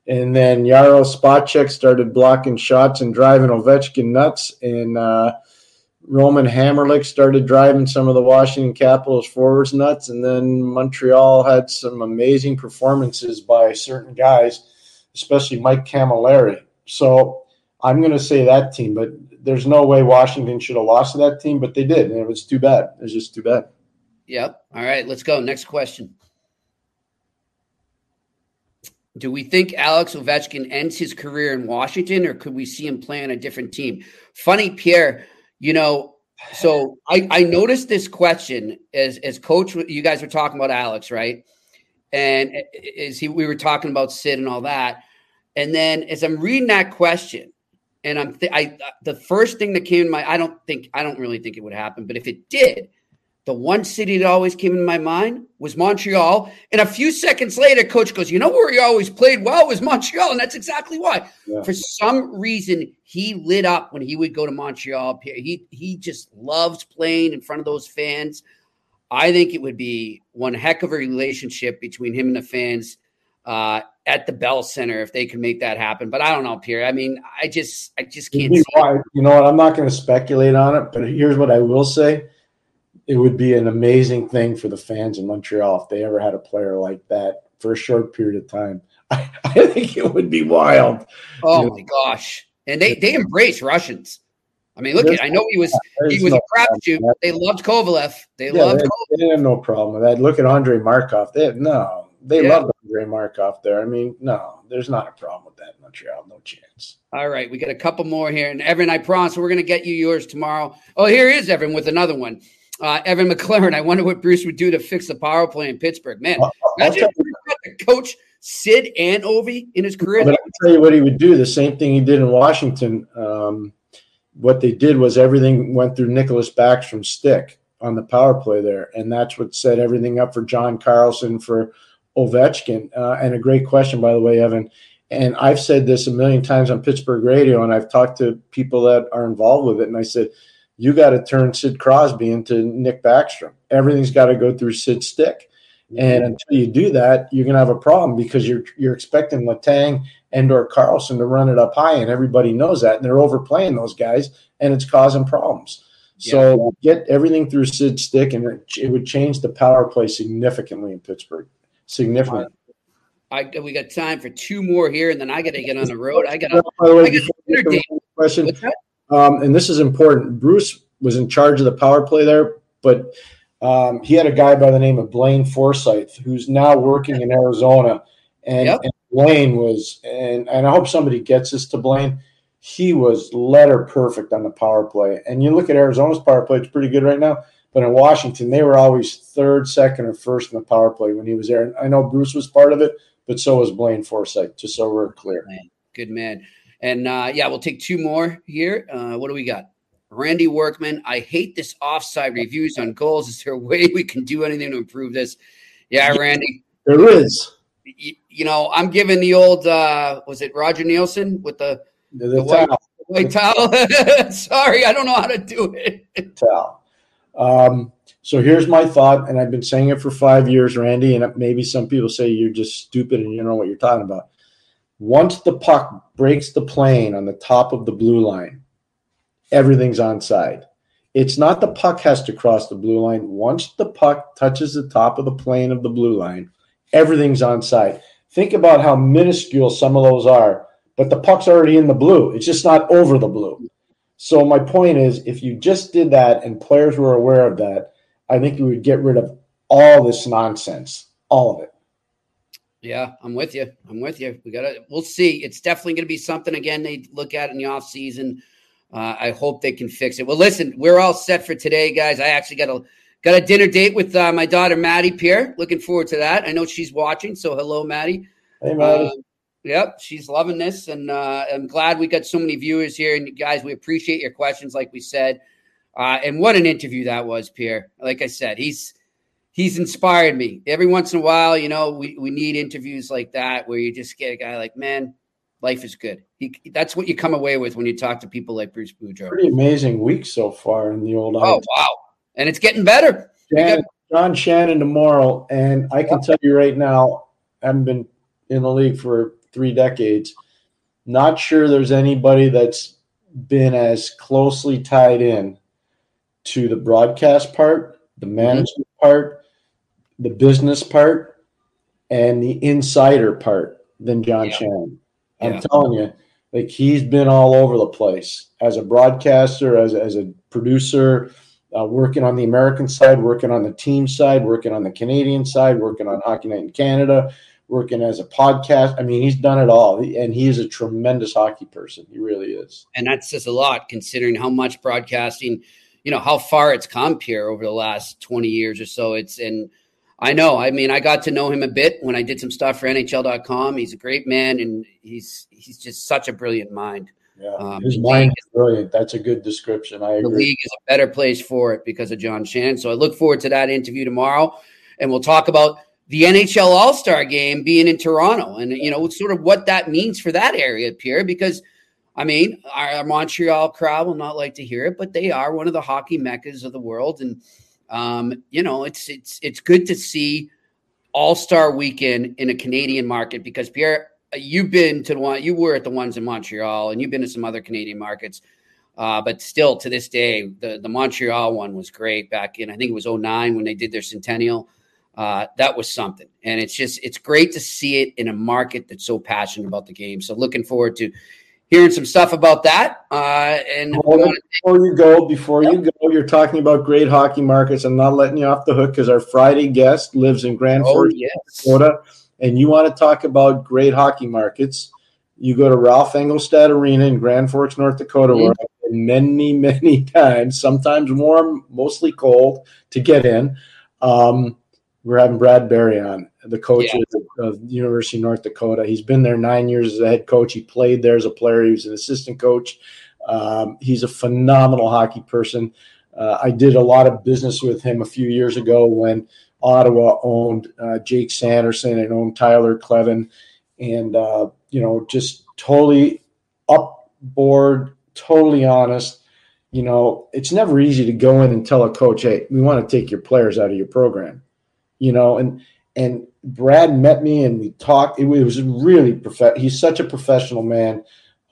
And then Yaro Spacek started blocking shots and driving Ovechkin nuts. And uh, Roman Hamrlik started driving some of the Washington Capitals forwards nuts. And then Montreal had some amazing performances by certain guys, especially Mike Cammalleri. So I'm going to say that team, but there's no way Washington should have lost to that team, but they did. And it was too bad. It was just too bad. Yep. All right, let's go. Next question. Do we think Alex Ovechkin ends his career in Washington or could we see him play on a different team? Funny, Pierre, you know, so I, I noticed this question as as coach, you guys were talking about Alex, right? And as he we were talking about Sid and all that. And then as I'm reading that question, and I'm th- I the first thing that came to my I don't think I don't really think it would happen, but if it did, the one city that always came in my mind was Montreal. And a few seconds later, coach goes, You know where he always played well was Montreal. And that's exactly why. Yeah. For some reason, he lit up when he would go to Montreal. He, he just loves playing in front of those fans. I think it would be one heck of a relationship between him and the fans uh, at the Bell Center if they can make that happen. But I don't know, Pierre. I mean, I just I just can't. You know what? I'm not going to speculate on it, but here's what I will say it would be an amazing thing for the fans in Montreal if they ever had a player like that for a short period of time. I, I think it would be wild. Oh you my know? gosh! And they they embrace Russians. I mean, look at I know he was he was no a crapshoot. They loved Kovalev. They yeah, loved. They, they, have no problem with that. Look at Andre Markov. They have, no, they yeah. love Andre Markov there. I mean, no, there's not a problem with that in Montreal. No chance. All right, we got a couple more here, and Evan, I promise we're going to get you yours tomorrow. Oh, here is Evan with another one. Uh, Evan McLaren, I wonder what Bruce would do to fix the power play in Pittsburgh. Man, imagine the coach Sid and Ovi in his career. But I'll tell you what he would do. The same thing he did in Washington. Um, what they did was everything went through Nicklas Backstrom stick on the power play there, and that's what set everything up for John Carlson for Ovechkin. Uh, and a great question, by the way, Evan. And I've said this a million times on Pittsburgh radio, and I've talked to people that are involved with it, and I said – you got to turn Sid Crosby into Nick Backstrom. Everything's got to go through Sid's stick. Mm-hmm. And until you do that, you're going to have a problem because you're you're expecting Letang and or Karlsson to run it up high, and everybody knows that, and they're overplaying those guys, and it's causing problems. So yeah. get everything through Sid's stick, and it, it, would change the power play significantly in Pittsburgh. Significantly. I, we got time for two more here, and then I got to get on the road. I got to. Question. Um, and this is important. Bruce was in charge of the power play there, but um, he had a guy by the name of Blaine Forsyth who's now working in Arizona. And, yep. and Blaine was, and, and I hope somebody gets this to Blaine. He was letter perfect on the power play. And you look at Arizona's power play, it's pretty good right now. But in Washington, they were always third, second, or first in the power play when he was there. And I know Bruce was part of it, but so was Blaine Forsyth, just so we're clear. Good man. And uh, yeah, we'll take two more here. Uh, what do we got? Randy Workman, I hate this offside reviews on goals. Is there a way we can do anything to improve this? Yeah, Randy. There is. You, you know, I'm giving the old uh was it Roger Neilson with the, the, the, white, towel. white towel? Sorry, I don't know how to do it. Towel. Um, so here's my thought, and I've been saying it for five years, Randy, and maybe some people say you're just stupid and you don't know what you're talking about. Once the puck breaks the plane on the top of the blue line, everything's onside. It's not the puck has to cross the blue line. Once the puck touches the top of the plane of the blue line, everything's onside. Think about how minuscule some of those are, but the puck's already in the blue. It's just not over the blue. So my point is, if you just did that and players were aware of that, I think you would get rid of all this nonsense, all of it. Yeah, I'm with you. I'm with you. We got to, we'll see. It's definitely going to be something again they look at in the off season. Uh, I hope they can fix it. Well, listen, we're all set for today, guys. I actually got a got a dinner date with uh, my daughter Maddie Pierre. Looking forward to that. I know she's watching, so hello, Maddie. Hey, Maddie. Uh, yep, she's loving this, and uh, I'm glad we got so many viewers here. And guys, we appreciate your questions, like we said. Uh, and what an interview that was, Pierre. Like I said, he's he's inspired me. Every once in a while, you know, we, we need interviews like that where you just get a guy like, man, life is good. He, that's what you come away with when you talk to people like Bruce Boudreau. Pretty amazing week so far in the old. Oh wow, and it's getting better. Shannon, John Shannon tomorrow, and I can tell you right now, I haven't been in the league for three decades. Not sure there's anybody that's been as closely tied in to the broadcast part, the mm-hmm. management mm-hmm. part, the business part, and the insider part than John yeah. Shannon. I'm yeah. telling you, like he's been all over the place as a broadcaster, as, as a producer, uh, working on the American side, working on the team side, working on the Canadian side, working on Hockey Night in Canada, working as a podcast. I mean, he's done it all, and he is a tremendous hockey person. He really is. And that says a lot considering how much broadcasting, you know, how far it's come here over the last 20 years or so. It's and I know. I mean, I got to know him a bit when I did some stuff for NHL.com. He's a great man, and he's he's just such a brilliant mind. Yeah, um, his mind is brilliant. That's a good description. I agree. The league is a better place for it because of John Shannon. So I look forward to that interview tomorrow, and we'll talk about the NHL All Star Game being in Toronto, and you know, sort of what that means for that area, Pierre. Because I mean, our Montreal crowd will not like to hear it, but they are one of the hockey meccas of the world, and um, you know, it's it's it's good to see All Star Weekend in a Canadian market because Pierre you've been to the one you were at the ones in Montreal and you've been to some other Canadian markets. Uh, but still to this day, the, the Montreal one was great back in, I think it was 09 when they did their centennial. Uh, that was something. And it's just, it's great to see it in a market that's so passionate about the game. So looking forward to hearing some stuff about that. Uh, and before you go, before you go, you're talking about great hockey markets. I'm not letting you off the hook because our Friday guest lives in Grand oh, Forks, yes. Dakota and you want to talk about great hockey markets, you go to Ralph Engelstad Arena in Grand Forks, North Dakota, mm-hmm. where I've been many, many times, sometimes warm, mostly cold to get in. Um, we're having Brad Berry on, the coach yeah. of, the University of North Dakota. He's been there nine years as a head coach. He played there as a player. He was an assistant coach. Um, he's a phenomenal hockey person. Uh, I did a lot of business with him a few years ago when Ottawa owned uh, Jake Sanderson and owned Tyler Kleven, and uh, you know, just totally up board, totally honest. You know, it's never easy to go in and tell a coach, "Hey, we want to take your players out of your program." You know, and and Brad met me and we talked. It, was really prof- He's such a professional man.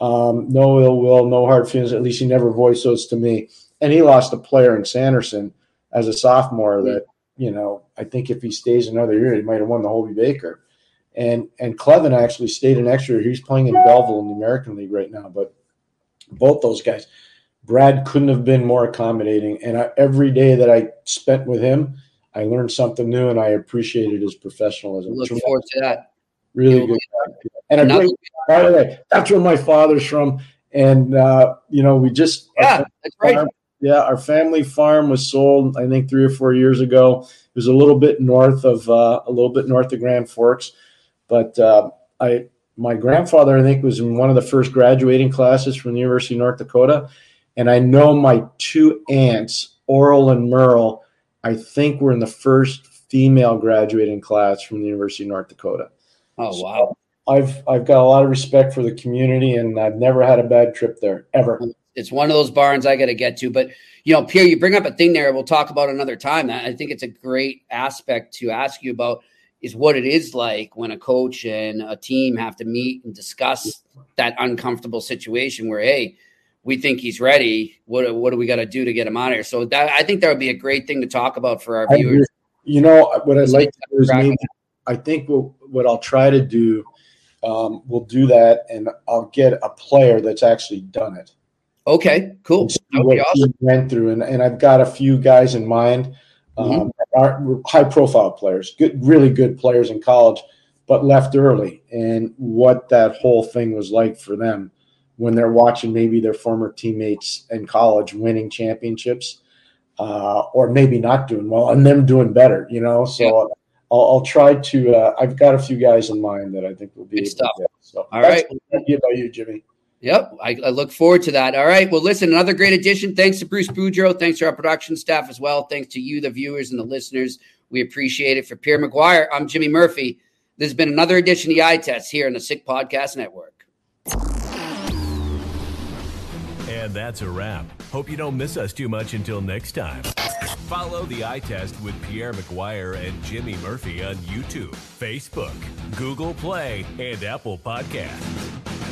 Um, no ill will, no hard feelings. At least he never voiced those to me. And he lost a player in Sanderson as a sophomore that you know, I think if he stays another year, he might have won the Hobey Baker. And and Kleven actually stayed an extra year. He's playing in Belleville in the American League right now. But both those guys, Brad couldn't have been more accommodating. And I, every day that I spent with him, I learned something new, and I appreciated his professionalism. Look forward to that. Really good. And a great, by the way, that's where my father's from. And uh, you know, we just yeah, that's right. Yeah, our family farm was sold, I think, three or four years ago. It was a little bit north of uh, a little bit north of Grand Forks, but uh, I my grandfather, I think, was in one of the first graduating classes from the University of North Dakota, and I know my two aunts, Oral and Merle, I think we're in the first female graduating class from the University of North Dakota. Oh wow! So I've I've got a lot of respect for the community, and I've never had a bad trip there ever it's one of those barns I got to get to. But you know, Pierre, you bring up a thing there. We'll talk about another time. I think it's a great aspect to ask you about is what it is like when a coach and a team have to meet and discuss that uncomfortable situation where hey we think he's ready what, what do we got to do to get him out of here so that i think that would be a great thing to talk about for our viewers you know what i'd like to do is maybe, i think we'll, what i'll try to do um, we'll do that and i'll get a player that's actually done it Okay, cool. What awesome. he went through, and, and I've got a few guys in mind. Um, mm-hmm. high profile players, good, really good players in college, but left early, and what that whole thing was like for them when they're watching maybe their former teammates in college winning championships, uh, or maybe not doing well, and them doing better. You know, so. Yeah. I'll, I'll, try to. Uh, I've got a few guys in mind that I think will be good stuff. So, all right. Thank you about you, Jimmy. Yep, I, I, look forward to that. All right. Well, listen, another great edition. Thanks to Bruce Boudreau. Thanks to our production staff as well. Thanks to you, the viewers and the listeners. We appreciate it. For Pierre McGuire, I'm Jimmy Murphy. This has been another edition of the Eye Test here on the Sick Podcast Network. And that's a wrap. Hope you don't miss us too much until next time. Follow the eye test with Pierre McGuire and Jimmy Murphy on YouTube, Facebook, Google Play, and Apple Podcasts.